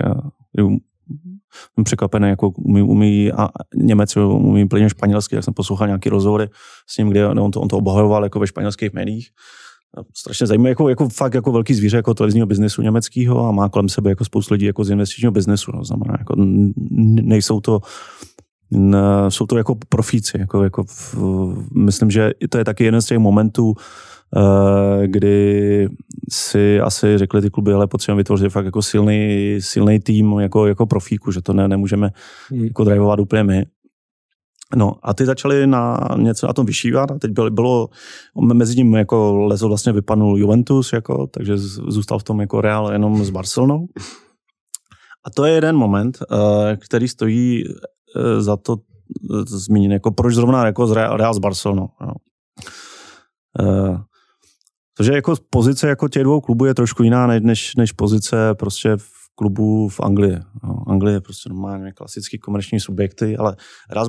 jsem překvapený, jako umí, umí a Němec umí plně španělsky, jak jsem poslouchal nějaký rozhovory s ním, kde on to, on to obhajoval jako ve španělských médiích. Strašně zajímavé, jako, jako fakt jako velký zvíře jako televizního biznesu německého a má kolem sebe jako spoustu lidí jako z investičního biznesu. No, znamená, jako nejsou to jsou to jako profíci. Jako, jako myslím, že to je taky jeden z těch momentů, kdy si asi řekli ty kluby, ale potřebujeme vytvořit fakt jako silný, silný tým jako, jako profíku, že to ne, nemůžeme hmm. jako drivovat úplně my. No a ty začali na něco na tom vyšívat a teď bylo, bylo mezi tím jako lezo vlastně vypadnul Juventus, jako, takže zůstal v tom jako Real jenom s Barcelonou. A to je jeden moment, eh, který stojí eh, za to eh, zmínit, jako proč zrovna jako z Real s Barcelonou. No. Protože jako pozice jako těch dvou klubů je trošku jiná než, než pozice prostě v klubu v Anglii. No, Anglie je prostě normálně klasický komerční subjekty, ale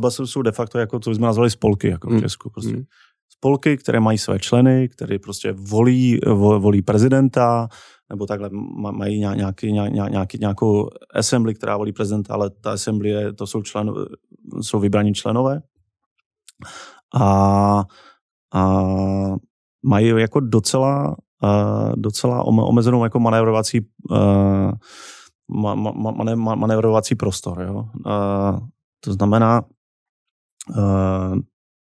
Barcelona jsou de facto jako, co bychom nazvali spolky, jako v hmm. Česku. Prostě. Mm. Spolky, které mají své členy, které prostě volí, volí prezidenta, nebo takhle mají nějaký, nějaký, nějakou assembly, která volí prezidenta, ale ta assembly je, to jsou, člen, jsou vybraní členové. A, a mají jako docela, uh, docela omezenou jako manévrovací uh, ma, ma, ma, manévrovací prostor. Jo? Uh, to znamená, uh,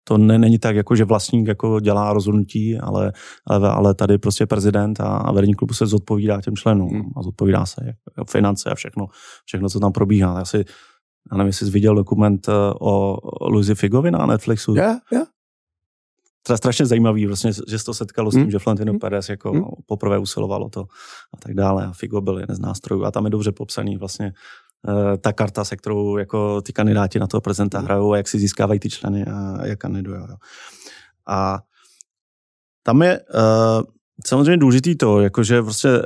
to ne, není tak, jako, že vlastník jako dělá rozhodnutí, ale, ale, ale tady prostě prezident a, a vedení klubu se zodpovídá těm členům hmm. a zodpovídá se jako finance a všechno, všechno, co tam probíhá. Já si, já nevím, jestli jsi viděl dokument o Luzi Figovi na Netflixu. Yeah, yeah. Je strašně zajímavý, vlastně, že se to setkalo s tím, hmm. že Florentino hmm. Perez jako hmm. poprvé usilovalo to a tak dále. A Figo byl jeden z nástrojů a tam je dobře popsaný vlastně uh, ta karta, se kterou jako ty kandidáti na toho prezidenta hmm. hrajou a jak si získávají ty členy a jak kandidují. A tam je uh, samozřejmě důležitý to, jako že prostě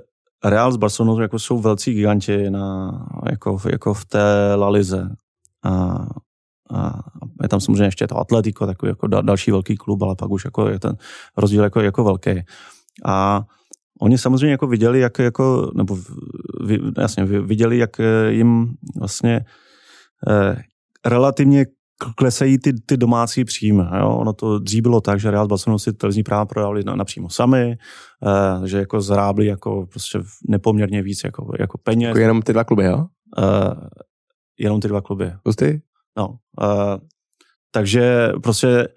Real s Barcelonou jako jsou velcí giganti na, jako, jako v té La Lize. A a je tam samozřejmě ještě to Atletico, takový jako další velký klub, ale pak už jako je ten rozdíl jako, jako velký. A oni samozřejmě jako viděli, jak jako, nebo jasně, viděli, jak eh, jim vlastně eh, relativně klesají ty, ty domácí příjmy. Jo? Ono to dřív bylo tak, že Real Barcelona si televizní práva prodali napřímo sami, eh, že jako zrábli jako prostě nepoměrně víc jako, jako peněz. Jako jenom ty dva kluby, jo? Eh, jenom ty dva kluby. Pusty? No, uh, takže prostě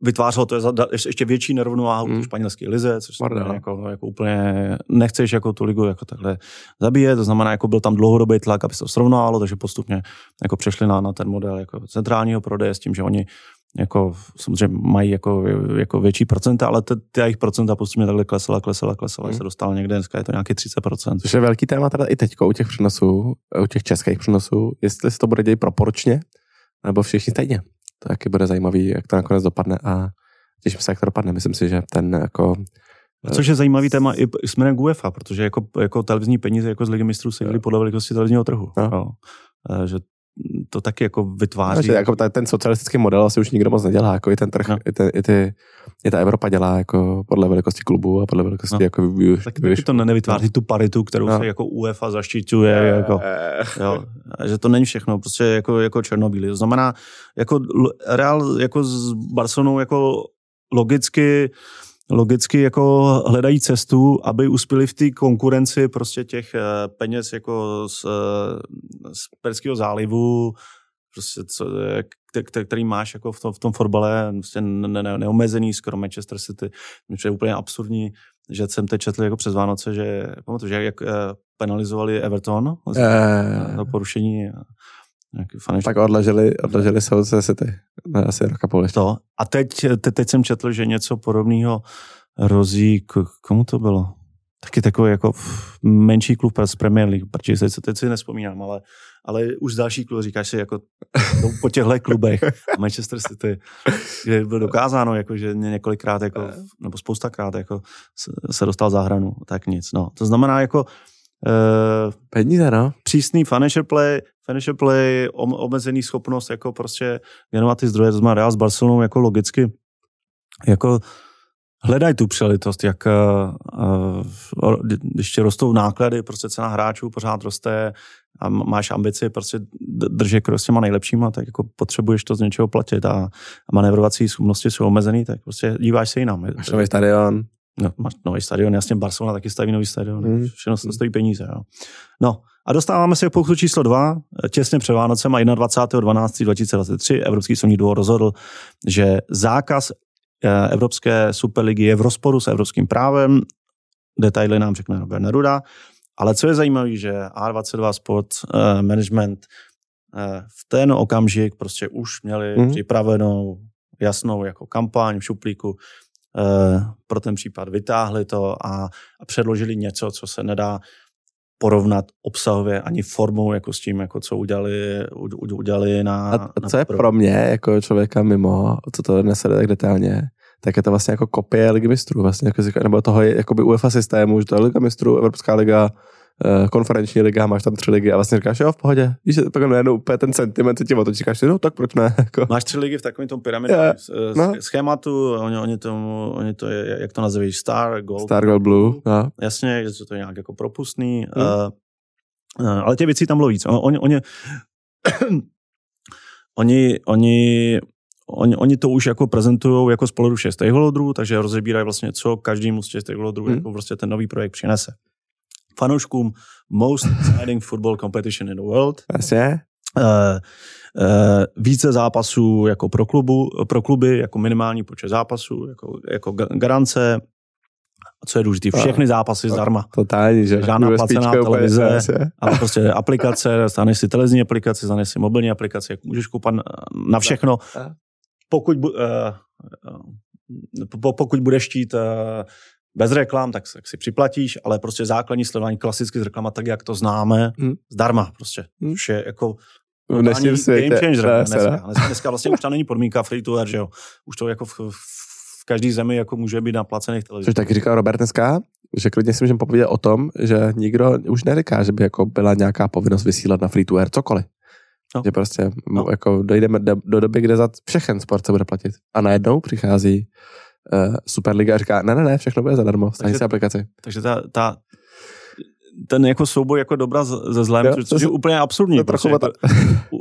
vytvářelo to ještě větší nerovnováhu hmm. španělské lize, což znamená jako, jako úplně nechceš jako tu ligu jako takhle zabíjet, to znamená, jako byl tam dlouhodobý tlak, aby se to srovnalo, takže postupně jako přešli na, na ten model jako centrálního prodeje s tím, že oni jako samozřejmě mají jako, jako větší procenta, ale ty, ty jejich procenta postupně takhle klesala, klesala, klesala, hmm. se dostal někde, dneska je to nějaký 30%. Což je velký téma teda i teď u těch přenosů, u těch českých přenosů, jestli se to bude dělat proporčně, nebo všichni stejně. To taky bude zajímavý, jak to nakonec dopadne a těším se, jak to dopadne. Myslím si, že ten jako Což je zajímavý téma i směrem k UEFA, protože jako, jako televizní peníze jako z Ligy mistrů se podle velikosti televizního trhu. No. Jo. E, že to taky jako vytváří. No, jako ten socialistický model asi už nikdo moc nedělá, jako i ten trh, no. i, ty, i, ty, i ta Evropa dělá jako podle velikosti klubu a podle velikosti no. jako využ, Taky využ, to nevytváří no. tu paritu, kterou no. se jako UEFA zaštiťuje, je, jako, jo, že to není všechno, prostě jako, jako černobílý. To znamená, jako Real jako s Barcelonou jako logicky logicky jako hledají cestu, aby uspěli v té konkurenci prostě těch eh, peněz jako z, eh, z Perského zálivu, prostě co, který máš jako v tom, v tom fotbale prostě ne, ne, neomezený, skoro Manchester City. Mně je úplně absurdní, že jsem teď četl jako přes Vánoce, že pamatuju, že jak eh, penalizovali Everton za porušení tak odložili, odložili se City na asi roka půl. To. A teď, te, teď jsem četl, že něco podobného rozí, k, komu to bylo? Taky takový jako menší klub z Premier League, protože se teď si nespomínám, ale, ale už další klub říkáš si jako po těchto klubech Manchester City, kde bylo dokázáno, jako, že několikrát, jako, nebo spoustakrát jako, se dostal za hranu, tak nic. No. To znamená, jako Uh, Peníze, no. Přísný financial play, financial play, omezený schopnost jako prostě věnovat ty zdroje, to znamená Real s Barcelonou jako logicky jako hledají tu přelitost, jak uh, když ti rostou náklady, prostě cena hráčů pořád roste a máš ambici prostě držet s těma nejlepšíma, tak jako potřebuješ to z něčeho platit a, a manévrovací schopnosti jsou omezený, tak prostě díváš se jinam. Máš nový stadion. No, máš nový stadion, jasně Barcelona taky staví nový stadion, mm. všechno to stojí peníze. Jo. No A dostáváme se k pokusu číslo dva, těsně před Vánocem a 21.12.2023 Evropský soudní dvůr rozhodl, že zákaz eh, Evropské superligy je v rozporu s evropským právem. Detaily nám řekne Robert Neruda. Ale co je zajímavé, že A22 Sport uh, Management uh, v ten okamžik prostě už měli mm. připravenou jasnou jako kampaň v šuplíku pro ten případ. Vytáhli to a, a předložili něco, co se nedá porovnat obsahově ani formou jako s tím, jako co udělali, udělali na... A, a co na je pro mě, jako člověka mimo, co to nese tak detailně, tak je to vlastně jako kopie ligy mistrů, vlastně, jako, nebo toho jakoby UEFA systému, že to je liga mistrů, Evropská liga, Eh, konferenční liga, máš tam tři ligy a vlastně říkáš, jo, v pohodě. Víš, pak najednou úplně ten sentiment se ti otočí, říkáš, no tak proč ne? Jako. Máš tři ligy v takovém tom pyramidovém no. schématu, oni, oni, tomu, oni to, je, jak to nazývají, Star, Gold. Star, Gold, Blue. No. Jasně, že to je nějak jako propustný. Hmm. Uh, uh, ale těch věcí tam bylo víc. Oni, oni, oni, oni Oni, oni to už jako prezentují jako z pohledu všech stakeholderů, takže rozebírají vlastně, co každému z těch stakeholderů hmm. jako prostě ten nový projekt přinese fanouškům most exciting football competition in the world. Jasně. Uh, uh, více zápasů jako pro, klubu, pro kluby, jako minimální počet zápasů, jako, jako garance, co je důležité, všechny zápasy to, zdarma. Totálně, že? Žádná placená televize, ale prostě aplikace, staneš si televizní aplikaci, staneš si mobilní aplikaci, můžeš koupat na všechno. Pokud, uh, pokud budeš chtít uh, bez reklam, tak, tak si připlatíš, ale prostě základní sledování klasicky z reklama, tak jak to známe, hmm. zdarma prostě. Hmm. Už je jako v dnešním světě. Game changer dneska, dneska, dneska, vlastně už tam není podmínka free to air, že jo. Už to jako v, v každé zemi jako může být na placených televizích. Což taky říkal Robert dneska, že klidně si můžeme popovědět o tom, že nikdo už neříká, že by jako byla nějaká povinnost vysílat na free to air cokoliv. No. Že prostě no. jako dojdeme do, do doby, kde za všechen sport se bude platit. A najednou přichází uh, Superliga říká, ne, ne, ne, všechno bude zadarmo, stani si aplikaci. Takže ta, ta, ten jako souboj jako dobra ze zlem, jo, což je úplně absurdní. To prostě jako,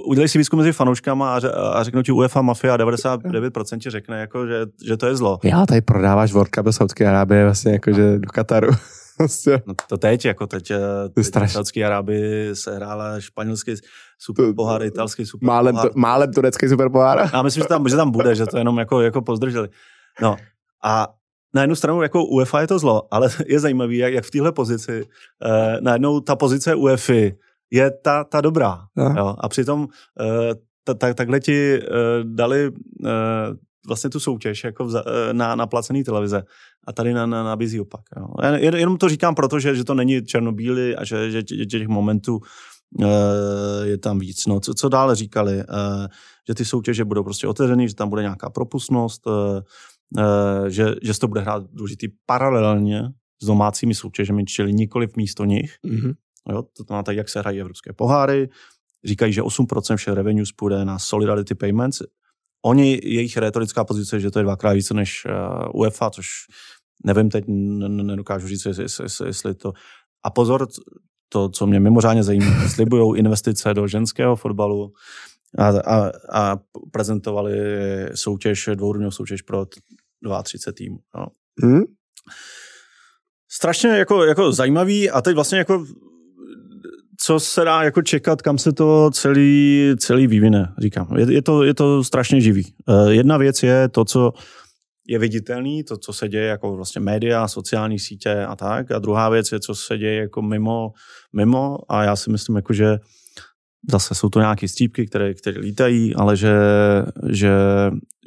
udělej si výzkum mezi fanouškama a, a řeknu ti UEFA Mafia 99% ti řekne, jako, že, že to je zlo. Já tady prodáváš World Cup do Saudské Arábie, vlastně jako, že do Kataru. Vlastně. no to teď, jako teď, eh, teď Saudské Arábii se hrála španělský super pohár, italský super málem. To, málem turecký super pohár. Já myslím, že tam, že tam bude, že to jenom jako, jako pozdrželi. No a na jednu stranu jako UEFA je to zlo, ale je zajímavý, jak, jak v téhle pozici eh, najednou ta pozice UEFA je ta, ta dobrá. Jo? A přitom eh, ta, ta, takhle ti eh, dali eh, vlastně tu soutěž jako vza, eh, na, na placený televize a tady na, na, nabízí opak. Jo? Jen, jenom to říkám proto, že, že to není černobílý a že, že, že těch momentů eh, je tam víc. No, co, co dále říkali? Eh, že ty soutěže budou prostě otevřený, že tam bude nějaká propustnost, že, že se to bude hrát důležitý paralelně s domácími soutěžemi, čili nikoli v místo nich. Mm-hmm. Jo, to znamená tak, jak se hrají evropské poháry. Říkají, že 8% všech revenues půjde na Solidarity Payments. Oni, jejich retorická pozice, že to je dvakrát více než uh, UEFA, což nevím teď, nedokážu říct, jestli, jestli, jestli to... A pozor, to, co mě mimořádně zajímá, slibují investice do ženského fotbalu a, a, a prezentovali soutěž, dvourovňovou soutěž pro 32 týmů. No. Hmm? Strašně jako, jako zajímavý a teď vlastně jako co se dá jako čekat, kam se to celý, celý vyvine, říkám. Je, je, to, je to strašně živý. Uh, jedna věc je to, co je viditelný, to, co se děje jako vlastně média, sociální sítě a tak. A druhá věc je, co se děje jako mimo, mimo a já si myslím, jako, že zase jsou to nějaké střípky, které, které lítají, ale že, že,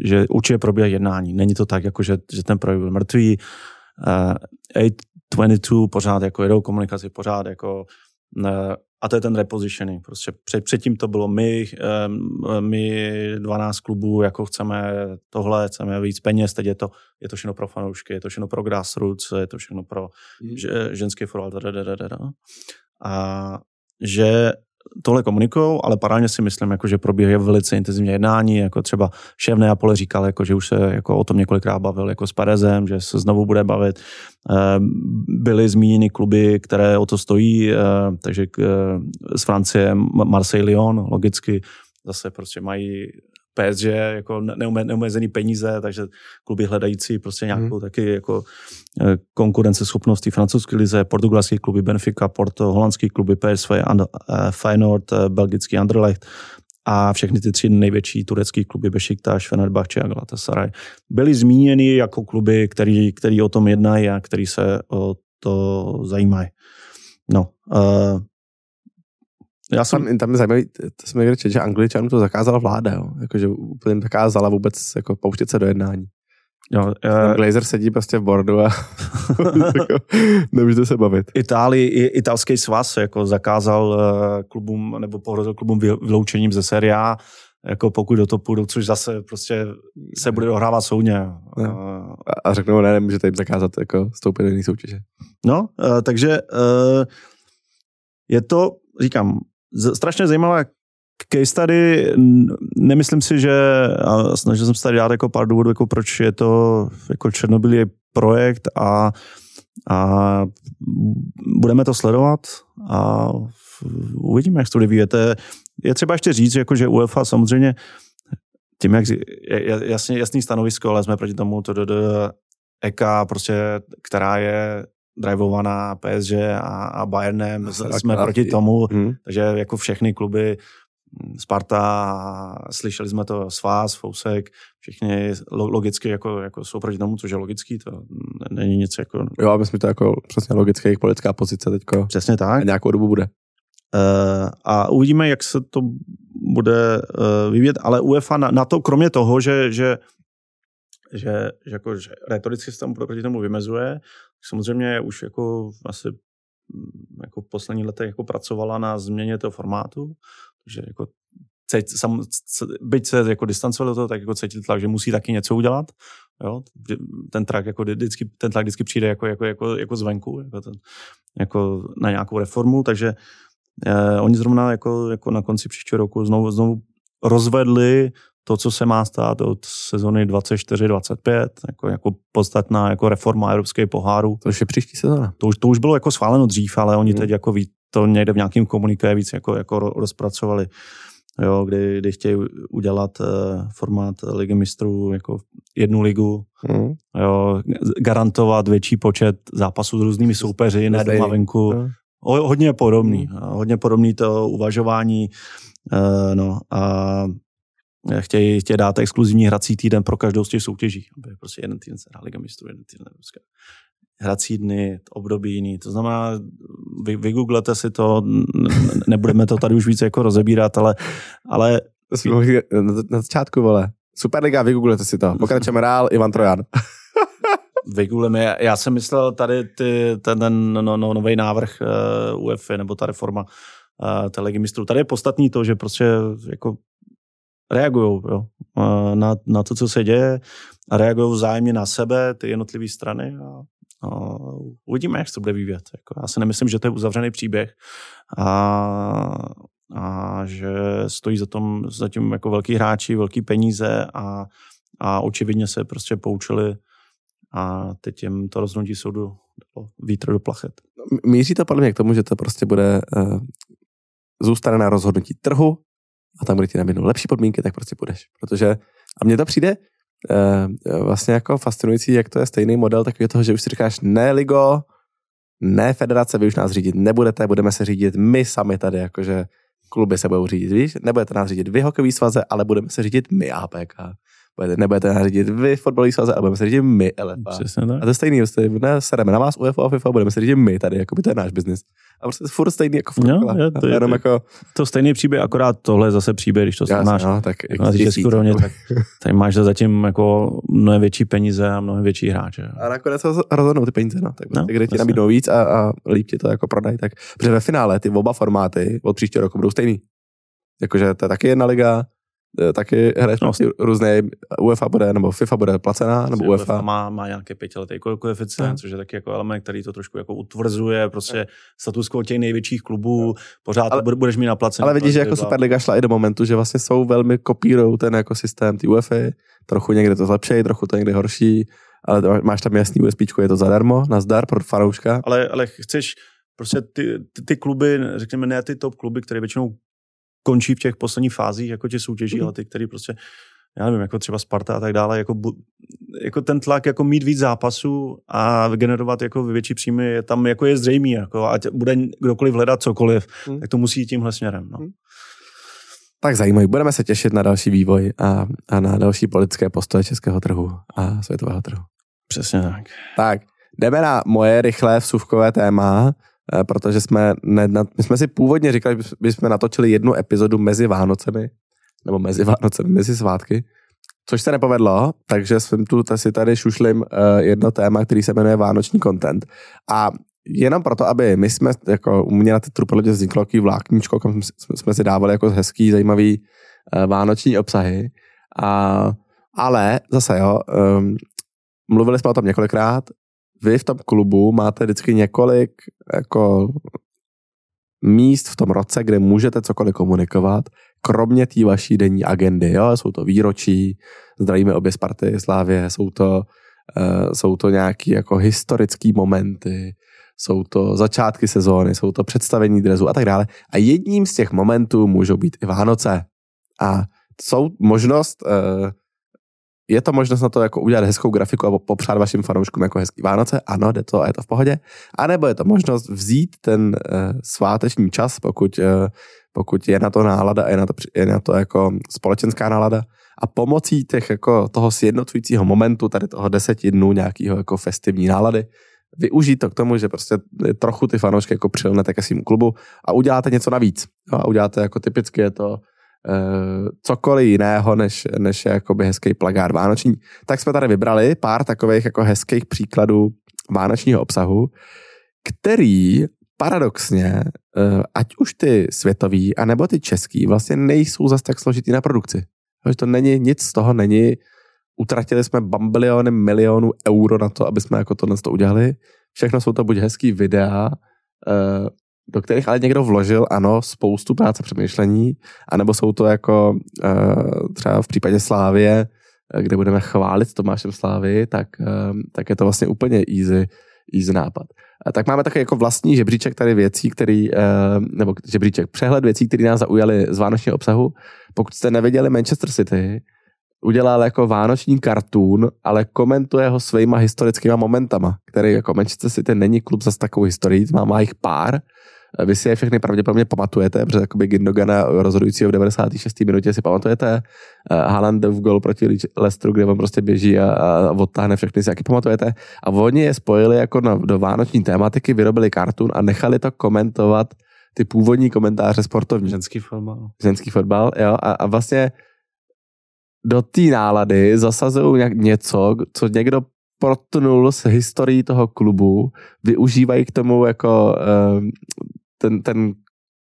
že určitě probíhá jednání. Není to tak, jako že, že ten projekt byl mrtvý. Uh, eh, 822 pořád jako jedou komunikaci, pořád jako uh, a to je ten repositioning. Prostě před, předtím to bylo my, um, my 12 klubů, jako chceme tohle, chceme víc peněz, teď je to, je to všechno pro fanoušky, je to všechno pro grassroots, je to všechno pro mm. ženský fotbal. A že tohle komunikují, ale paralelně si myslím, jako, že probíhají velice intenzivně jednání, jako třeba šéf Neapole říkal, jako, že už se jako, o tom několikrát bavil jako s Perezem, že se znovu bude bavit. Ehm, byly zmíněny kluby, které o to stojí, ehm, takže z Francie Marseille Lyon, logicky zase prostě mají PSG jako neume, neumezený peníze, takže kluby hledající prostě nějakou hmm. taky jako eh, konkurenceschopnost francouzské lize, portugalské kluby Benfica, Porto, holandský kluby PSV, and, uh, Feyenoord, uh, belgický Anderlecht a všechny ty tři největší turecké kluby Besiktas, Fenerbahce a Galatasaray byly zmíněny jako kluby, který, který o tom jednají a který se o to zajímají. No, uh, já jsem... Tam, tam je zajímavý, to někde čet, že Angličanům to zakázala vláda, jo? Jako, že úplně zakázala vůbec jako pouštět se do jednání. Jo, uh, Glazer sedí prostě v bordu a jako, nemůžete se bavit. Itálii, italský svaz jako zakázal uh, klubům, nebo pohrozil klubům vyloučením ze série A, jako pokud do to půjdou, což zase prostě se bude dohrávat soudně. No. A, a řeknou, ne, nemůžete jim zakázat jako vstoupit do jiné soutěže. No, takže je to, říkám, strašně zajímavá case tady, nemyslím si, že, a snažil jsem se tady dát jako pár důvodů, jako proč je to jako Černobylý projekt a, a budeme to sledovat a uvidíme, jak se to vyvíjete. Je třeba ještě říct, jako, že UEFA samozřejmě tím, jak jasně, jasný stanovisko, ale jsme proti tomu to EK, prostě, která je drivovaná PSG a, a Bayernem, a, jsme a, proti tomu, hmm. takže jako všechny kluby hm, Sparta, slyšeli jsme to s vás, Fousek, všichni logicky jako, jako jsou proti tomu, což je logický, to není nic jako... Jo, myslím, to jako přesně logické, jejich politická pozice teďko. Přesně tak. A nějakou dobu bude. Uh, a uvidíme, jak se to bude uh, vyvíjet, ale UEFA na, na to, kromě toho, že, že že, že, jako, že retoricky se tam proti tomu vymezuje, samozřejmě už jako asi mm, jako v posledních letech jako pracovala na změně toho formátu, takže jako sam, byť se jako distancovali do toho, tak jako cítil tlak, že musí taky něco udělat. Jo? Ten tlak jako vždycky, ten tlak vždycky přijde jako, jako, jako, jako zvenku, jako, ten, jako na nějakou reformu, takže eh, oni zrovna jako, jako na konci příštího roku znovu, znovu rozvedli to, co se má stát od sezony 24-25, jako, jako podstatná jako reforma evropského poháru. To už je příští sezona. To už, to už bylo jako schváleno dřív, ale oni hmm. teď jako ví, to někde v nějakém komuniké víc jako, jako rozpracovali. Jo, kdy, kdy chtějí udělat uh, formát ligy mistrů jako jednu ligu, hmm. jo, garantovat větší počet zápasů s různými soupeři, ne doma venku. Hmm. O, hodně podobný, hmm. hodně podobný to uvažování, uh, no a chtějí, chtějí dát exkluzivní hrací týden pro každou z těch soutěží. Aby prostě jeden týden se hrá Liga mistrů, jeden týden Evropská. Hrací dny, období jiný. To znamená, vy, vygooglete si to, nebudeme to tady už víc jako rozebírat, ale, ale na začátku, vole. Superliga, vygooglete si to. Pokračujeme rál, Ivan Trojan. Vygoogleme. Já jsem myslel tady ty, ten, ten no, no, nový návrh uh, UEFA nebo ta reforma uh, té ligy mistrů. Tady je podstatný to, že prostě jako reagují na, na to, co se děje a reagují vzájemně na sebe, ty jednotlivé strany a, a uvidíme, jak se to bude vyvíjet. Jako, já si nemyslím, že to je uzavřený příběh a, a že stojí za, tom, za tím jako velký hráči, velký peníze a, a očividně se prostě poučili a teď jim to rozhodnutí soudu vítr do plachet. Míří to podle mě k tomu, že to prostě bude uh, zůstane na rozhodnutí trhu a tam, kde ti nabídnou lepší podmínky, tak prostě půjdeš. Protože, a mně to přijde uh, vlastně jako fascinující, jak to je stejný model takový toho, že už si říkáš, ne ligo, ne federace, vy už nás řídit nebudete, budeme se řídit my sami tady, jakože kluby se budou řídit, víš, nebudete nás řídit vy hokejový svaze, ale budeme se řídit my APK budete, nebudete nařídit vy fotbalový svaze, ale budeme se řídit my LFA. Přesně tak. A to je stejný, prostě, ne, sereme na vás UEFA a FIFA, budeme se řídit my tady, jako by to je náš biznis. A prostě furt stejný jako furt. No, je, to, je, to, jako... to stejný příběh, akorát tohle je zase příběh, když to srovnáš no, tak, na českou rovně, tak tady máš zatím jako mnohem větší peníze a mnohem větší hráče. A nakonec rozhodnou ty peníze, no. Tak no, prostě, kde ti nabídnou víc a, a líp ti to jako prodají, tak protože ve finále ty oba formáty od příštího roku budou stejný. Jakože to je taky jedna liga, taky hraješ no. prostě různé, UEFA bude, nebo FIFA bude placená, nebo UEFA. UEFA má, má nějaké pětiletý koeficient, no. což je taky jako element, který to trošku jako utvrzuje, prostě no. status quo těch největších klubů, no. pořád ale, to budeš mít naplacené. Ale vidíš, že jako Superliga šla i do momentu, že vlastně jsou velmi kopírují ten jako systém ty UEFA, trochu někde to zlepší, trochu to někde horší, ale máš tam jasný USB, je to zadarmo, nazdar pro fanouška. Ale, ale chceš, prostě ty, ty, ty kluby, řekněme ne ty top kluby, které většinou končí v těch posledních fázích jako tě soutěží, Mhm. ale ty, který prostě já nevím, jako třeba Sparta a tak dále, jako, jako ten tlak, jako mít víc zápasů a generovat jako větší příjmy, je tam jako je zřejmý, jako ať bude kdokoliv hledat cokoliv, Hmm. tak to musí jít tímhle směrem. No. Hmm. Tak zajímavý. Budeme se těšit na další vývoj a, a na další politické postoje českého trhu a světového trhu. Přesně tak. Tak, jdeme na moje rychlé vsuvkové téma, protože jsme, ne, my jsme si původně říkali, že bychom natočili jednu epizodu mezi Vánocemi, nebo mezi Vánocemi, mezi svátky, což se nepovedlo, takže jsem tu si tady šušlim uh, jedno téma, který se jmenuje Vánoční content. A jenom proto, aby my jsme, jako u mě na ty trupelodě vzniklo takový vlákníčko, kam jsme, si dávali jako hezký, zajímavý uh, vánoční obsahy. A, ale zase jo, um, mluvili jsme o tom několikrát, vy v tom klubu máte vždycky několik jako míst v tom roce, kde můžete cokoliv komunikovat, kromě té vaší denní agendy. Jo? Jsou to výročí, zdravíme obě Sparty, Slávě, jsou to, uh, jsou to nějaké jako historické momenty, jsou to začátky sezóny, jsou to představení drezu a tak dále. A jedním z těch momentů můžou být i Vánoce. A jsou možnost, uh, je to možnost na to jako udělat hezkou grafiku a popřát vašim fanouškům jako hezký Vánoce, ano, jde to a je to v pohodě. A nebo je to možnost vzít ten uh, sváteční čas, pokud, uh, pokud je na to nálada, je na to, je na to jako společenská nálada a pomocí těch jako toho sjednocujícího momentu, tady toho deseti dnů nějakého jako festivní nálady, využít to k tomu, že prostě trochu ty fanoušky jako přilnete ke svým klubu a uděláte něco navíc. A uděláte jako typicky je to uh, cokoliv jiného, než, než je jakoby hezký plagát vánoční. Tak jsme tady vybrali pár takových jako hezkých příkladů vánočního obsahu, který paradoxně, uh, ať už ty světový, anebo ty český, vlastně nejsou zas tak složitý na produkci. Že to není, nic z toho není, utratili jsme bambiliony milionů euro na to, aby jsme jako tohle to udělali. Všechno jsou to buď hezký videa, uh, do kterých ale někdo vložil, ano, spoustu práce přemýšlení, anebo jsou to jako uh, třeba v případě Slávie, kde budeme chválit Tomášem Slávy, tak, uh, tak je to vlastně úplně easy, easy nápad. A tak máme takový jako vlastní žebříček tady věcí, který, uh, nebo žebříček, přehled věcí, které nás zaujaly z vánočního obsahu. Pokud jste neviděli Manchester City, udělal jako vánoční kartún, ale komentuje ho svýma historickýma momentama, který jako Manchester City není klub zase takovou historií, má, má jich pár, vy si je všechny pravděpodobně pamatujete, protože jakoby Gindogana rozhodujícího v 96. minutě si pamatujete. Haaland v gol proti Leicesteru, kde on prostě běží a, a odtáhne všechny si jaký pamatujete. A oni je spojili jako na, do vánoční tématiky, vyrobili kartun a nechali to komentovat ty původní komentáře sportovní. Ženský fotbal. Ženský fotbal, jo. A, a vlastně do té nálady zasazují něco, co někdo protnul z historií toho klubu, využívají k tomu jako um, ten, ten,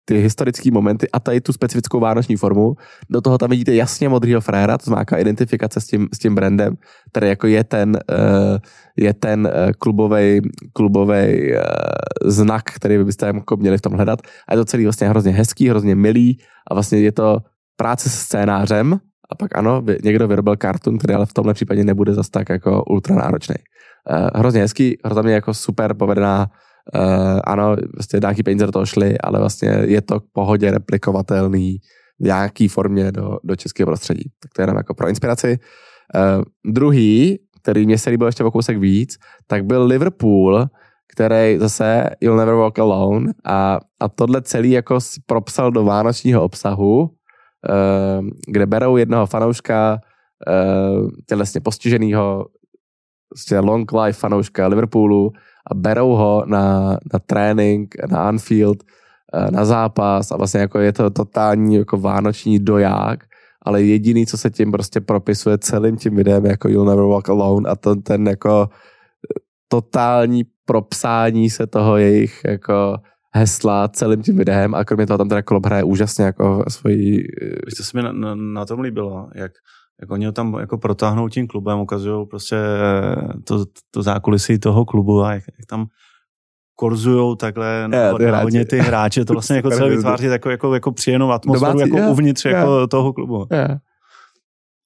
ty historické momenty a tady tu specifickou vánoční formu. Do toho tam vidíte jasně modrýho fréra, to znamená identifikace s tím, s tím brandem, který jako je ten, uh, je ten klubový klubovej uh, znak, který byste jako měli v tom hledat. A je to celý vlastně hrozně hezký, hrozně milý a vlastně je to práce se scénářem, a pak ano, někdo vyrobil kartun, který ale v tomhle případě nebude zas tak jako ultra náročný. Uh, hrozně hezký, hrozně jako super povedená, uh, ano, vlastně nějaký peníze do toho šly, ale vlastně je to k pohodě replikovatelný v nějaký formě do, do českého prostředí. Tak to je jenom jako pro inspiraci. Uh, druhý, který mě se líbil ještě o kousek víc, tak byl Liverpool, který zase You'll Never Walk Alone a, a tohle celý jako propsal do vánočního obsahu, kde berou jednoho fanouška tělesně postiženého, prostě long life fanouška Liverpoolu a berou ho na, na trénink, na Anfield, na zápas a vlastně jako je to totální jako vánoční doják, ale jediný, co se tím prostě propisuje celým tím videem jako You'll Never Walk Alone a to, ten jako totální propsání se toho jejich jako hesla celým tím videem a kromě toho tam teda Klopp hraje úžasně jako svoji... Víš, to se mi na, na, na tom líbilo, jak, jak oni ho tam jako protáhnou tím klubem, ukazují prostě to, to zákulisí toho klubu a jak, jak tam korzujou takhle yeah, ty hodně ty hráče, to vlastně jako celé vytváří takovou jako, jako příjemnou atmosféru Domácí, jako yeah, uvnitř yeah. jako toho klubu. Yeah.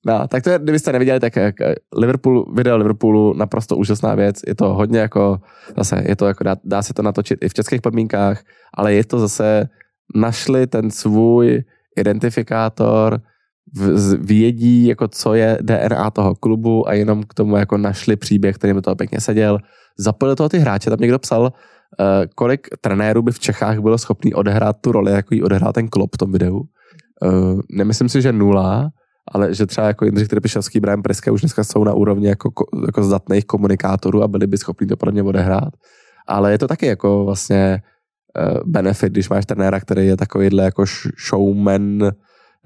No, tak to je, kdybyste neviděli, tak jak Liverpool, video Liverpoolu, naprosto úžasná věc. Je to hodně jako, zase, je to jako, dá, dá se to natočit i v českých podmínkách, ale je to zase, našli ten svůj identifikátor, vědí, jako co je DNA toho klubu a jenom k tomu jako našli příběh, který by toho pěkně seděl. Zapojili toho ty hráče, tam někdo psal, uh, kolik trenérů by v Čechách bylo schopný odehrát tu roli, jako ji odehrál ten klub v tom videu. Uh, nemyslím si, že nula, ale že třeba jako Jindřich Trpišovský, Brian Preska už dneska jsou na úrovni jako, jako zdatných komunikátorů a byli by schopni to podle mě odehrát. Ale je to taky jako vlastně uh, benefit, když máš trenéra, který je takovýhle jako showman,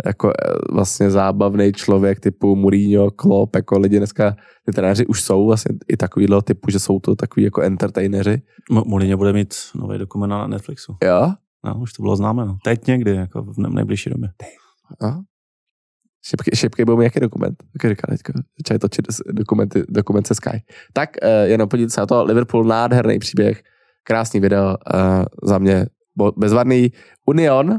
jako eh, vlastně zábavný člověk typu Mourinho, Klopp, jako lidi dneska, ty trenéři už jsou vlastně i takovýhle typu, že jsou to takový jako entertaineři. M- Mourinho bude mít nový dokument na Netflixu. Jo? No, už to bylo známé, no. Teď někdy, jako v nejbližší době. No. Šipky, šipky budou mít jaký dokument? Jak říká teďka? Začali točit dokumenty, dokument se Sky. Tak uh, jenom podívejte se na to. Liverpool, nádherný příběh, krásný video, uh, za mě bezvadný. Union, uh,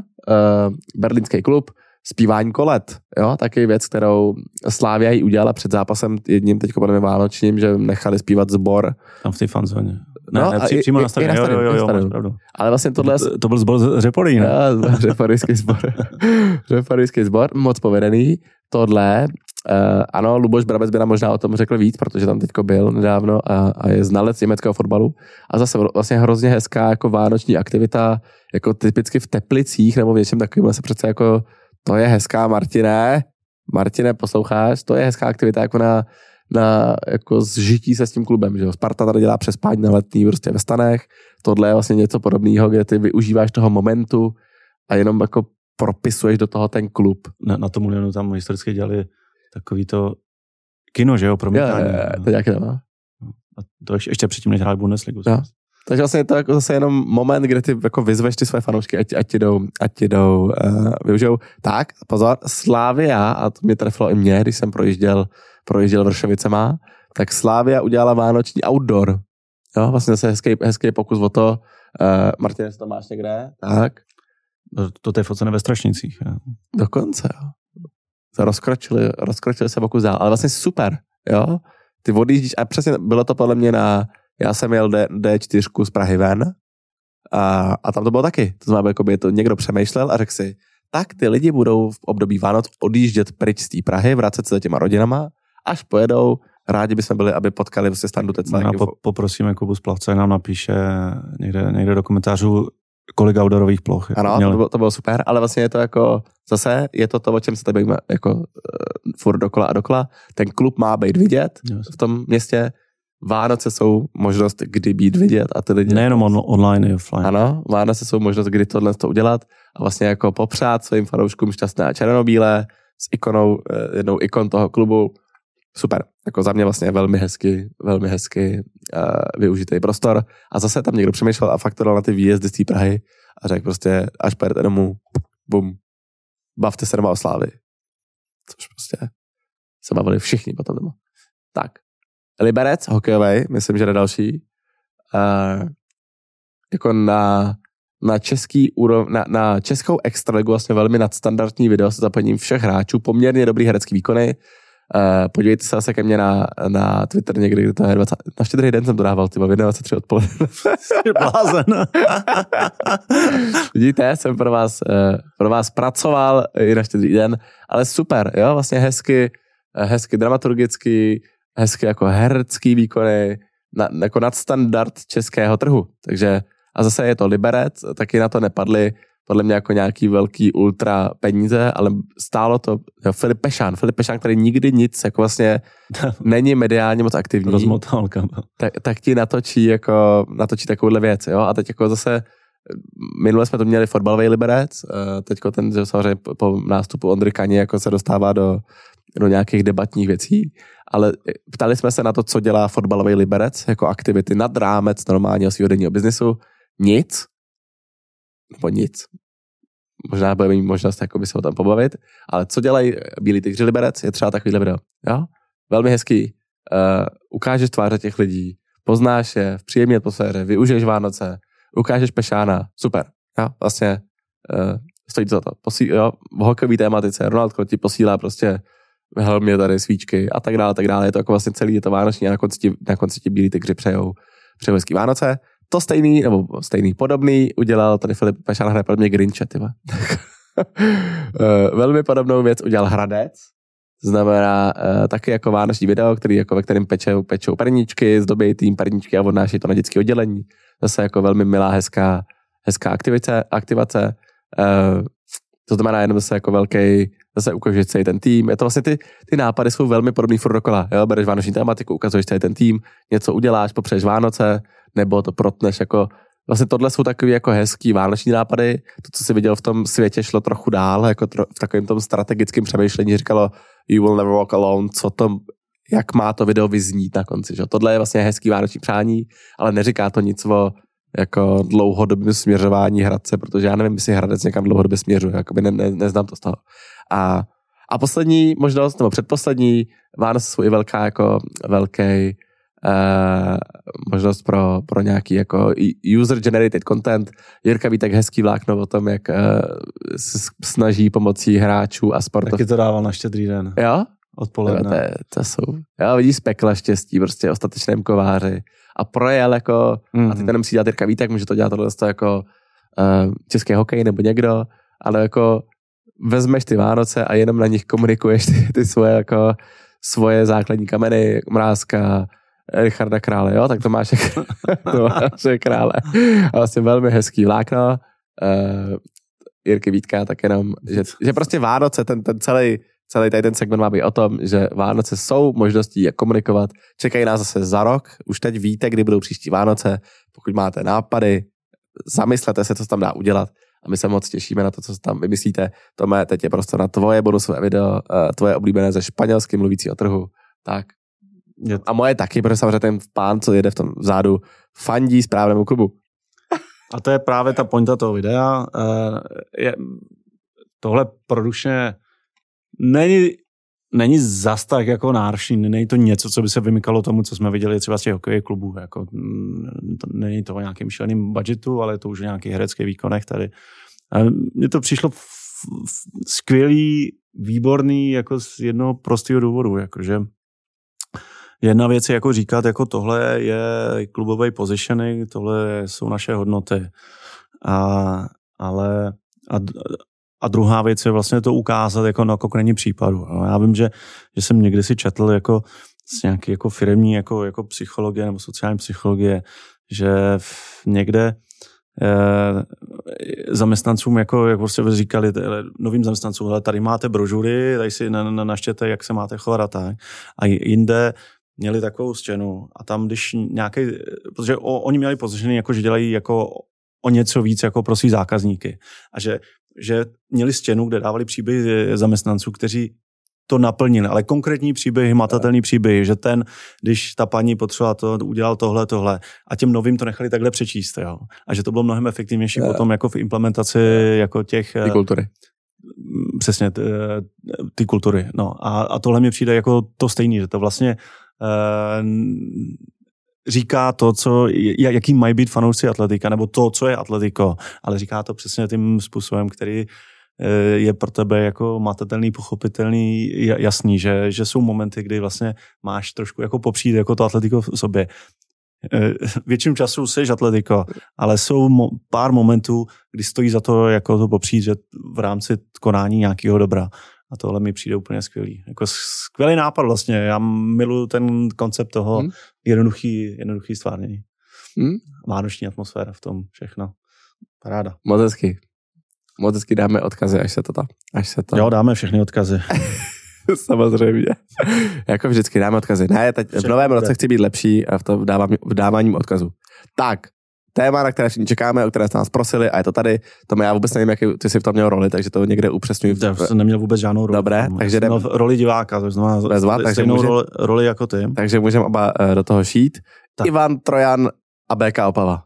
berlínský klub, zpívání kolet, jo, taky věc, kterou Slávia jí udělala před zápasem jedním teď podle vánočním, že nechali zpívat zbor. Tam v té fanzóně. Ne, no, ne, při, přímo na stadionu. Jo, jo, jo, jo, jo, Ale vlastně tohle... To, to byl zbor z Řeporí, ne? Jo, řeporijský zbor. řeporijský zbor, moc povedený. Tohle, uh, ano, Luboš Brabec by nám možná o tom řekl víc, protože tam teďko byl nedávno a, a je znalec německého fotbalu. A zase vlastně hrozně hezká jako vánoční aktivita, jako typicky v Teplicích nebo v něčem takovým se přece jako to je hezká, Martine. Martine, posloucháš? To je hezká aktivita jako na, na jako zžití se s tím klubem. Že? Sparta tady dělá přespání na letní prostě ve stanech. Tohle je vlastně něco podobného, kde ty využíváš toho momentu a jenom jako propisuješ do toho ten klub. Na, na tom Ulianu tam historicky dělali takový to kino, že jo, promítání. Je, je, je, to nějaké nemá. A to ještě, ještě předtím, než hráli Bundesligu. Jo. Takže vlastně je to jako zase jenom moment, kde ty jako vyzveš ty své fanoušky, ať, ať ti jdou, ať ti jdou uh, využijou. Tak, pozor, Slávia, a to mě trefilo i mě, když jsem projížděl, projížděl Vršovicema, tak Slávia udělala vánoční outdoor. Jo, vlastně zase hezký, hezký pokus o to. Uh, Martin, to máš někde? Tak. To, to, to je focené ve Strašnicích. Jo. Dokonce, jo. Rozkročili, rozkročili se pokus dál, ale vlastně super, jo. Ty odjíždíš, a přesně bylo to podle mě na já jsem jel D, D4 z Prahy ven a, a tam to bylo taky. To znamená, jako by to někdo přemýšlel a řekl si, tak ty lidi budou v období Vánoc odjíždět pryč z té Prahy, vracet se za těma rodinama, až pojedou, rádi bychom byli, aby potkali vlastně standu Tecla. Já po, poprosíme Kubu Splavce, nám napíše někde, někde do komentářů, kolik outdoorových ploch. Jako ano, to bylo, to bylo super, ale vlastně je to jako, zase je to to, o čem se tady bavíme jako uh, furt dokola a dokola. Ten klub má být vidět yes. v tom městě, Vánoce jsou možnost, kdy být vidět a ty lidi... Nejenom on, online i offline. Ano, Vánoce jsou možnost, kdy tohle to udělat a vlastně jako popřát svým fanouškům šťastné černobílé s ikonou, eh, jednou ikon toho klubu. Super. Jako za mě vlastně velmi hezky, velmi hezky uh, využitý prostor. A zase tam někdo přemýšlel a fakt na ty výjezdy z té Prahy a řekl prostě, až pojedete domů, bum, bavte se doma o slávy. Což prostě se bavili všichni potom doma. Tak, Liberec, hokejový, myslím, že na další. Uh, jako na, na český úrov, na, na českou extraligu vlastně velmi nadstandardní video se zapojením všech hráčů, poměrně dobrý herecký výkony. Uh, podívejte se zase ke mně na, na Twitter někdy, kdy to je 20, na štědrý den jsem to dával, ty v 23 odpoledne. Blázen. Vidíte, jsem pro vás, uh, pro vás pracoval i na štědrý den, ale super, jo, vlastně hezky, hezky dramaturgicky, hezky jako herecký výkony, na, jako nadstandard českého trhu. Takže a zase je to Liberec, taky na to nepadly podle mě jako nějaký velký ultra peníze, ale stálo to jo, Filip Pešán, Filip Pešán, který nikdy nic, jako vlastně není mediálně moc aktivní. Rozmotálka. Tak, tak ti natočí jako, natočí takovouhle věc, jo, a teď jako zase minule jsme to měli fotbalový liberec, eh, teďko ten, že samozřejmě po nástupu Ondry Kani jako se dostává do, do nějakých debatních věcí, ale ptali jsme se na to, co dělá fotbalový liberec jako aktivity nad rámec normálního svého denního biznisu. Nic. Nebo nic. Možná budeme mít možnost jako by se o tom pobavit, ale co dělají Bílí tygři liberec, je třeba takovýhle video. Jo? Velmi hezký. Uh, ukážeš tváře těch lidí, poznáš je v příjemné atmosféře, využiješ Vánoce, ukážeš Pešána, super. Jo? Vlastně uh, stojí za to. Posí, jo? V hokejové tématice Ronald ti posílá prostě helmě tady svíčky a tak dále, tak dále. Je to jako vlastně celý, je to vánoční a na konci na konci ti bílí tygři přejou, přejou hezký Vánoce. To stejný, nebo stejný, podobný udělal tady Filip Pešán hraje podle mě Grinche, uh, velmi podobnou věc udělal Hradec, znamená uh, taky jako vánoční video, který jako ve kterém pečou, pečou perničky, zdobí tým perničky a odnáší to na dětské oddělení. Zase jako velmi milá, hezká, hezká aktivice. aktivace. Uh, to znamená jenom zase jako velký, zase ukazuješ celý ten tým. Je to vlastně ty, ty nápady jsou velmi podobný furt dokola. Jo? Bereš vánoční tématiku, ukazuješ celý ten tým, něco uděláš, popřeješ Vánoce, nebo to protneš jako Vlastně tohle jsou takový jako hezký vánoční nápady. To, co jsi viděl v tom světě, šlo trochu dál, jako tro, v takovém tom strategickém přemýšlení. Říkalo, you will never walk alone, co to, jak má to video vyznít na konci. Že? Tohle je vlastně hezký vánoční přání, ale neříká to nic o jako dlouhodobém směřování Hradce, protože já nevím, jestli Hradec někam dlouhodobě směřuje, jakoby ne, ne, neznám to z toho. A, a poslední možnost, nebo předposlední, Vánoce jsou i velká, jako velký uh, možnost pro, pro nějaký jako user-generated content. Jirka ví tak hezký vlákno o tom, jak uh, se snaží pomocí hráčů a sportov. Taky to dával na štědrý den. Jo? Odpoledne. To, to jsou, jo, vidíš pekla štěstí, prostě ostatečném kováři. A projel jako, mm-hmm. a ty to nemusí dělat Jirka Vítek, může to dělat tohle jako uh, český hokej nebo někdo, ale jako vezmeš ty Vánoce a jenom na nich komunikuješ ty, ty svoje jako svoje základní kameny, mrázka, Richarda Krále, jo, tak to máš to máš krále. A vlastně velmi hezký vlákno. Uh, Jirky Vítka tak jenom, že, že prostě Vánoce, ten, ten celý, celý tady ten segment má být o tom, že Vánoce jsou možností, jak komunikovat. Čekají nás zase za rok, už teď víte, kdy budou příští Vánoce. Pokud máte nápady, zamyslete se, co se tam dá udělat. A my se moc těšíme na to, co tam vymyslíte. Tome, teď je prostě na tvoje bonusové video, eh, tvoje oblíbené ze španělským mluvícího trhu. Tak a moje taky, protože samozřejmě ten pán, co jede v tom vzadu, fandí správnému klubu. A to je právě ta pointa toho videa. Eh, je, tohle produčně není, není zas tak jako náročný, není to něco, co by se vymykalo tomu, co jsme viděli třeba z těch hokejových klubů. Jako, mm, to, není to o nějakým šíleným budgetu, ale je to už o nějakých hereckých výkonech tady. Mně to přišlo f, f, skvělý, výborný, jako z jednoho prostého důvodu, jakože Jedna věc je jako říkat, jako tohle je klubový positioning, tohle jsou naše hodnoty. A, ale a, a druhá věc je vlastně to ukázat jako na konkrétní případu. No, já vím, že, že jsem někdy si četl jako z nějaký jako firmní jako, jako psychologie nebo sociální psychologie, že někde eh, zaměstnancům, jako, jak prostě říkali, novým zaměstnancům, ale tady máte brožury, tady si na, na, naštěte, jak se máte chovat a tak. A jinde měli takovou stěnu a tam, když nějaký, protože o, oni měli pozičený, jako že dělají jako o něco víc jako pro svý zákazníky a že, že měli stěnu, kde dávali příběhy zaměstnanců, kteří to naplnili, ale konkrétní příběhy, matatelný příběhy, že ten, když ta paní potřebovala to, udělal tohle, tohle a těm novým to nechali takhle přečíst, jo. A že to bylo mnohem efektivnější je. potom jako v implementaci jako těch... Ty kultury. Mm, přesně, ty, ty kultury, no. A, a tohle mi přijde jako to stejný, že to vlastně Eh, říká to, co, jaký mají být fanoušci atletika, nebo to, co je atletiko, ale říká to přesně tím způsobem, který eh, je pro tebe jako matatelný, pochopitelný, jasný, že, že jsou momenty, kdy vlastně máš trošku jako popřít jako to atletiko v sobě. Eh, většinu času jsi atletiko, ale jsou mo- pár momentů, kdy stojí za to jako to popřít, že v rámci konání nějakého dobra. A tohle mi přijde úplně skvělý. Jako skvělý nápad vlastně. Já miluji ten koncept toho hmm. jednoduchý, jednoduchý stvárnění. Hmm. Vánoční atmosféra v tom všechno. Paráda. Moc hezky. Moc hezky dáme odkazy, až se to, až se to... Jo, dáme všechny odkazy. Samozřejmě. jako vždycky dáme odkazy. Ne, teď v novém roce chci být lepší v tom v dáváním odkazu. Tak, téma, na které všichni čekáme, o které jste nás prosili a je to tady. To já vůbec nevím, jaký ty jsi v tom měl roli, takže to někde upřesňuji. Já jsem neměl vůbec žádnou roli. Dobré, takže jdem... roli diváka, to znamená Bezva, takže stejnou může... roli, roli, jako ty. Takže můžeme oba uh, do toho šít. Tak. Ivan Trojan a BK Opava.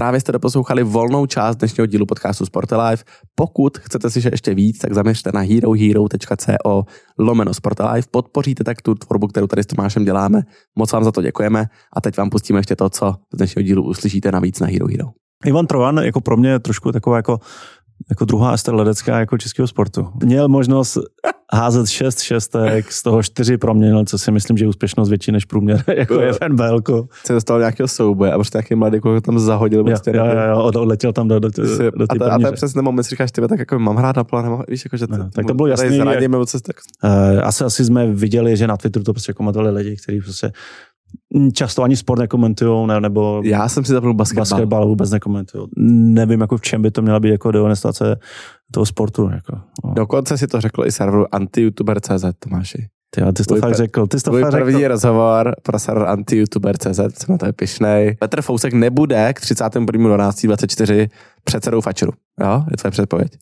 Právě jste doposlouchali volnou část dnešního dílu podcastu Sport. Pokud chcete si ještě víc, tak zaměřte na herohero.co lomeno Sport Live. Podpoříte tak tu tvorbu, kterou tady s Tomášem děláme. Moc vám za to děkujeme a teď vám pustíme ještě to, co z dnešního dílu uslyšíte navíc na Hero Hero. Ivan Trojan jako pro mě trošku taková jako jako druhá Ester Ledecká jako českého sportu. Měl možnost házet šest šestek, z toho čtyři proměnil, co si myslím, že je úspěšnost větší než průměr, jako je v NBL. Se dostal nějakého souboje a prostě nějaký mladý kluk tam zahodil. Prostě jo, jo, jo, odletěl tam do, do, do, do a, to, a to je přesně moment, si říkáš, ty tak jako mám hrát na plán, víš, jako, že to, no, tak to bylo jasný. Zradíme, jak, tak... uh, asi, asi jsme viděli, že na Twitteru to prostě komentovali lidi, kteří prostě často ani sport nekomentují, ne, nebo já jsem si zapnul basketbal. basketbal vůbec nekomentují. Nevím, jako v čem by to měla být jako dehonestace toho sportu. Jako, no. Dokonce si to řekl i serveru anti-youtuber.cz, Tomáši. Ty, ty jsi to fakt řekl. Ty jsi to fakt první řekl. rozhovor pro server anti-youtuber.cz, jsem na to je pišnej. Petr Fousek nebude k 31.12.24 předsedou Fačeru. Jo, je tvoje předpověď.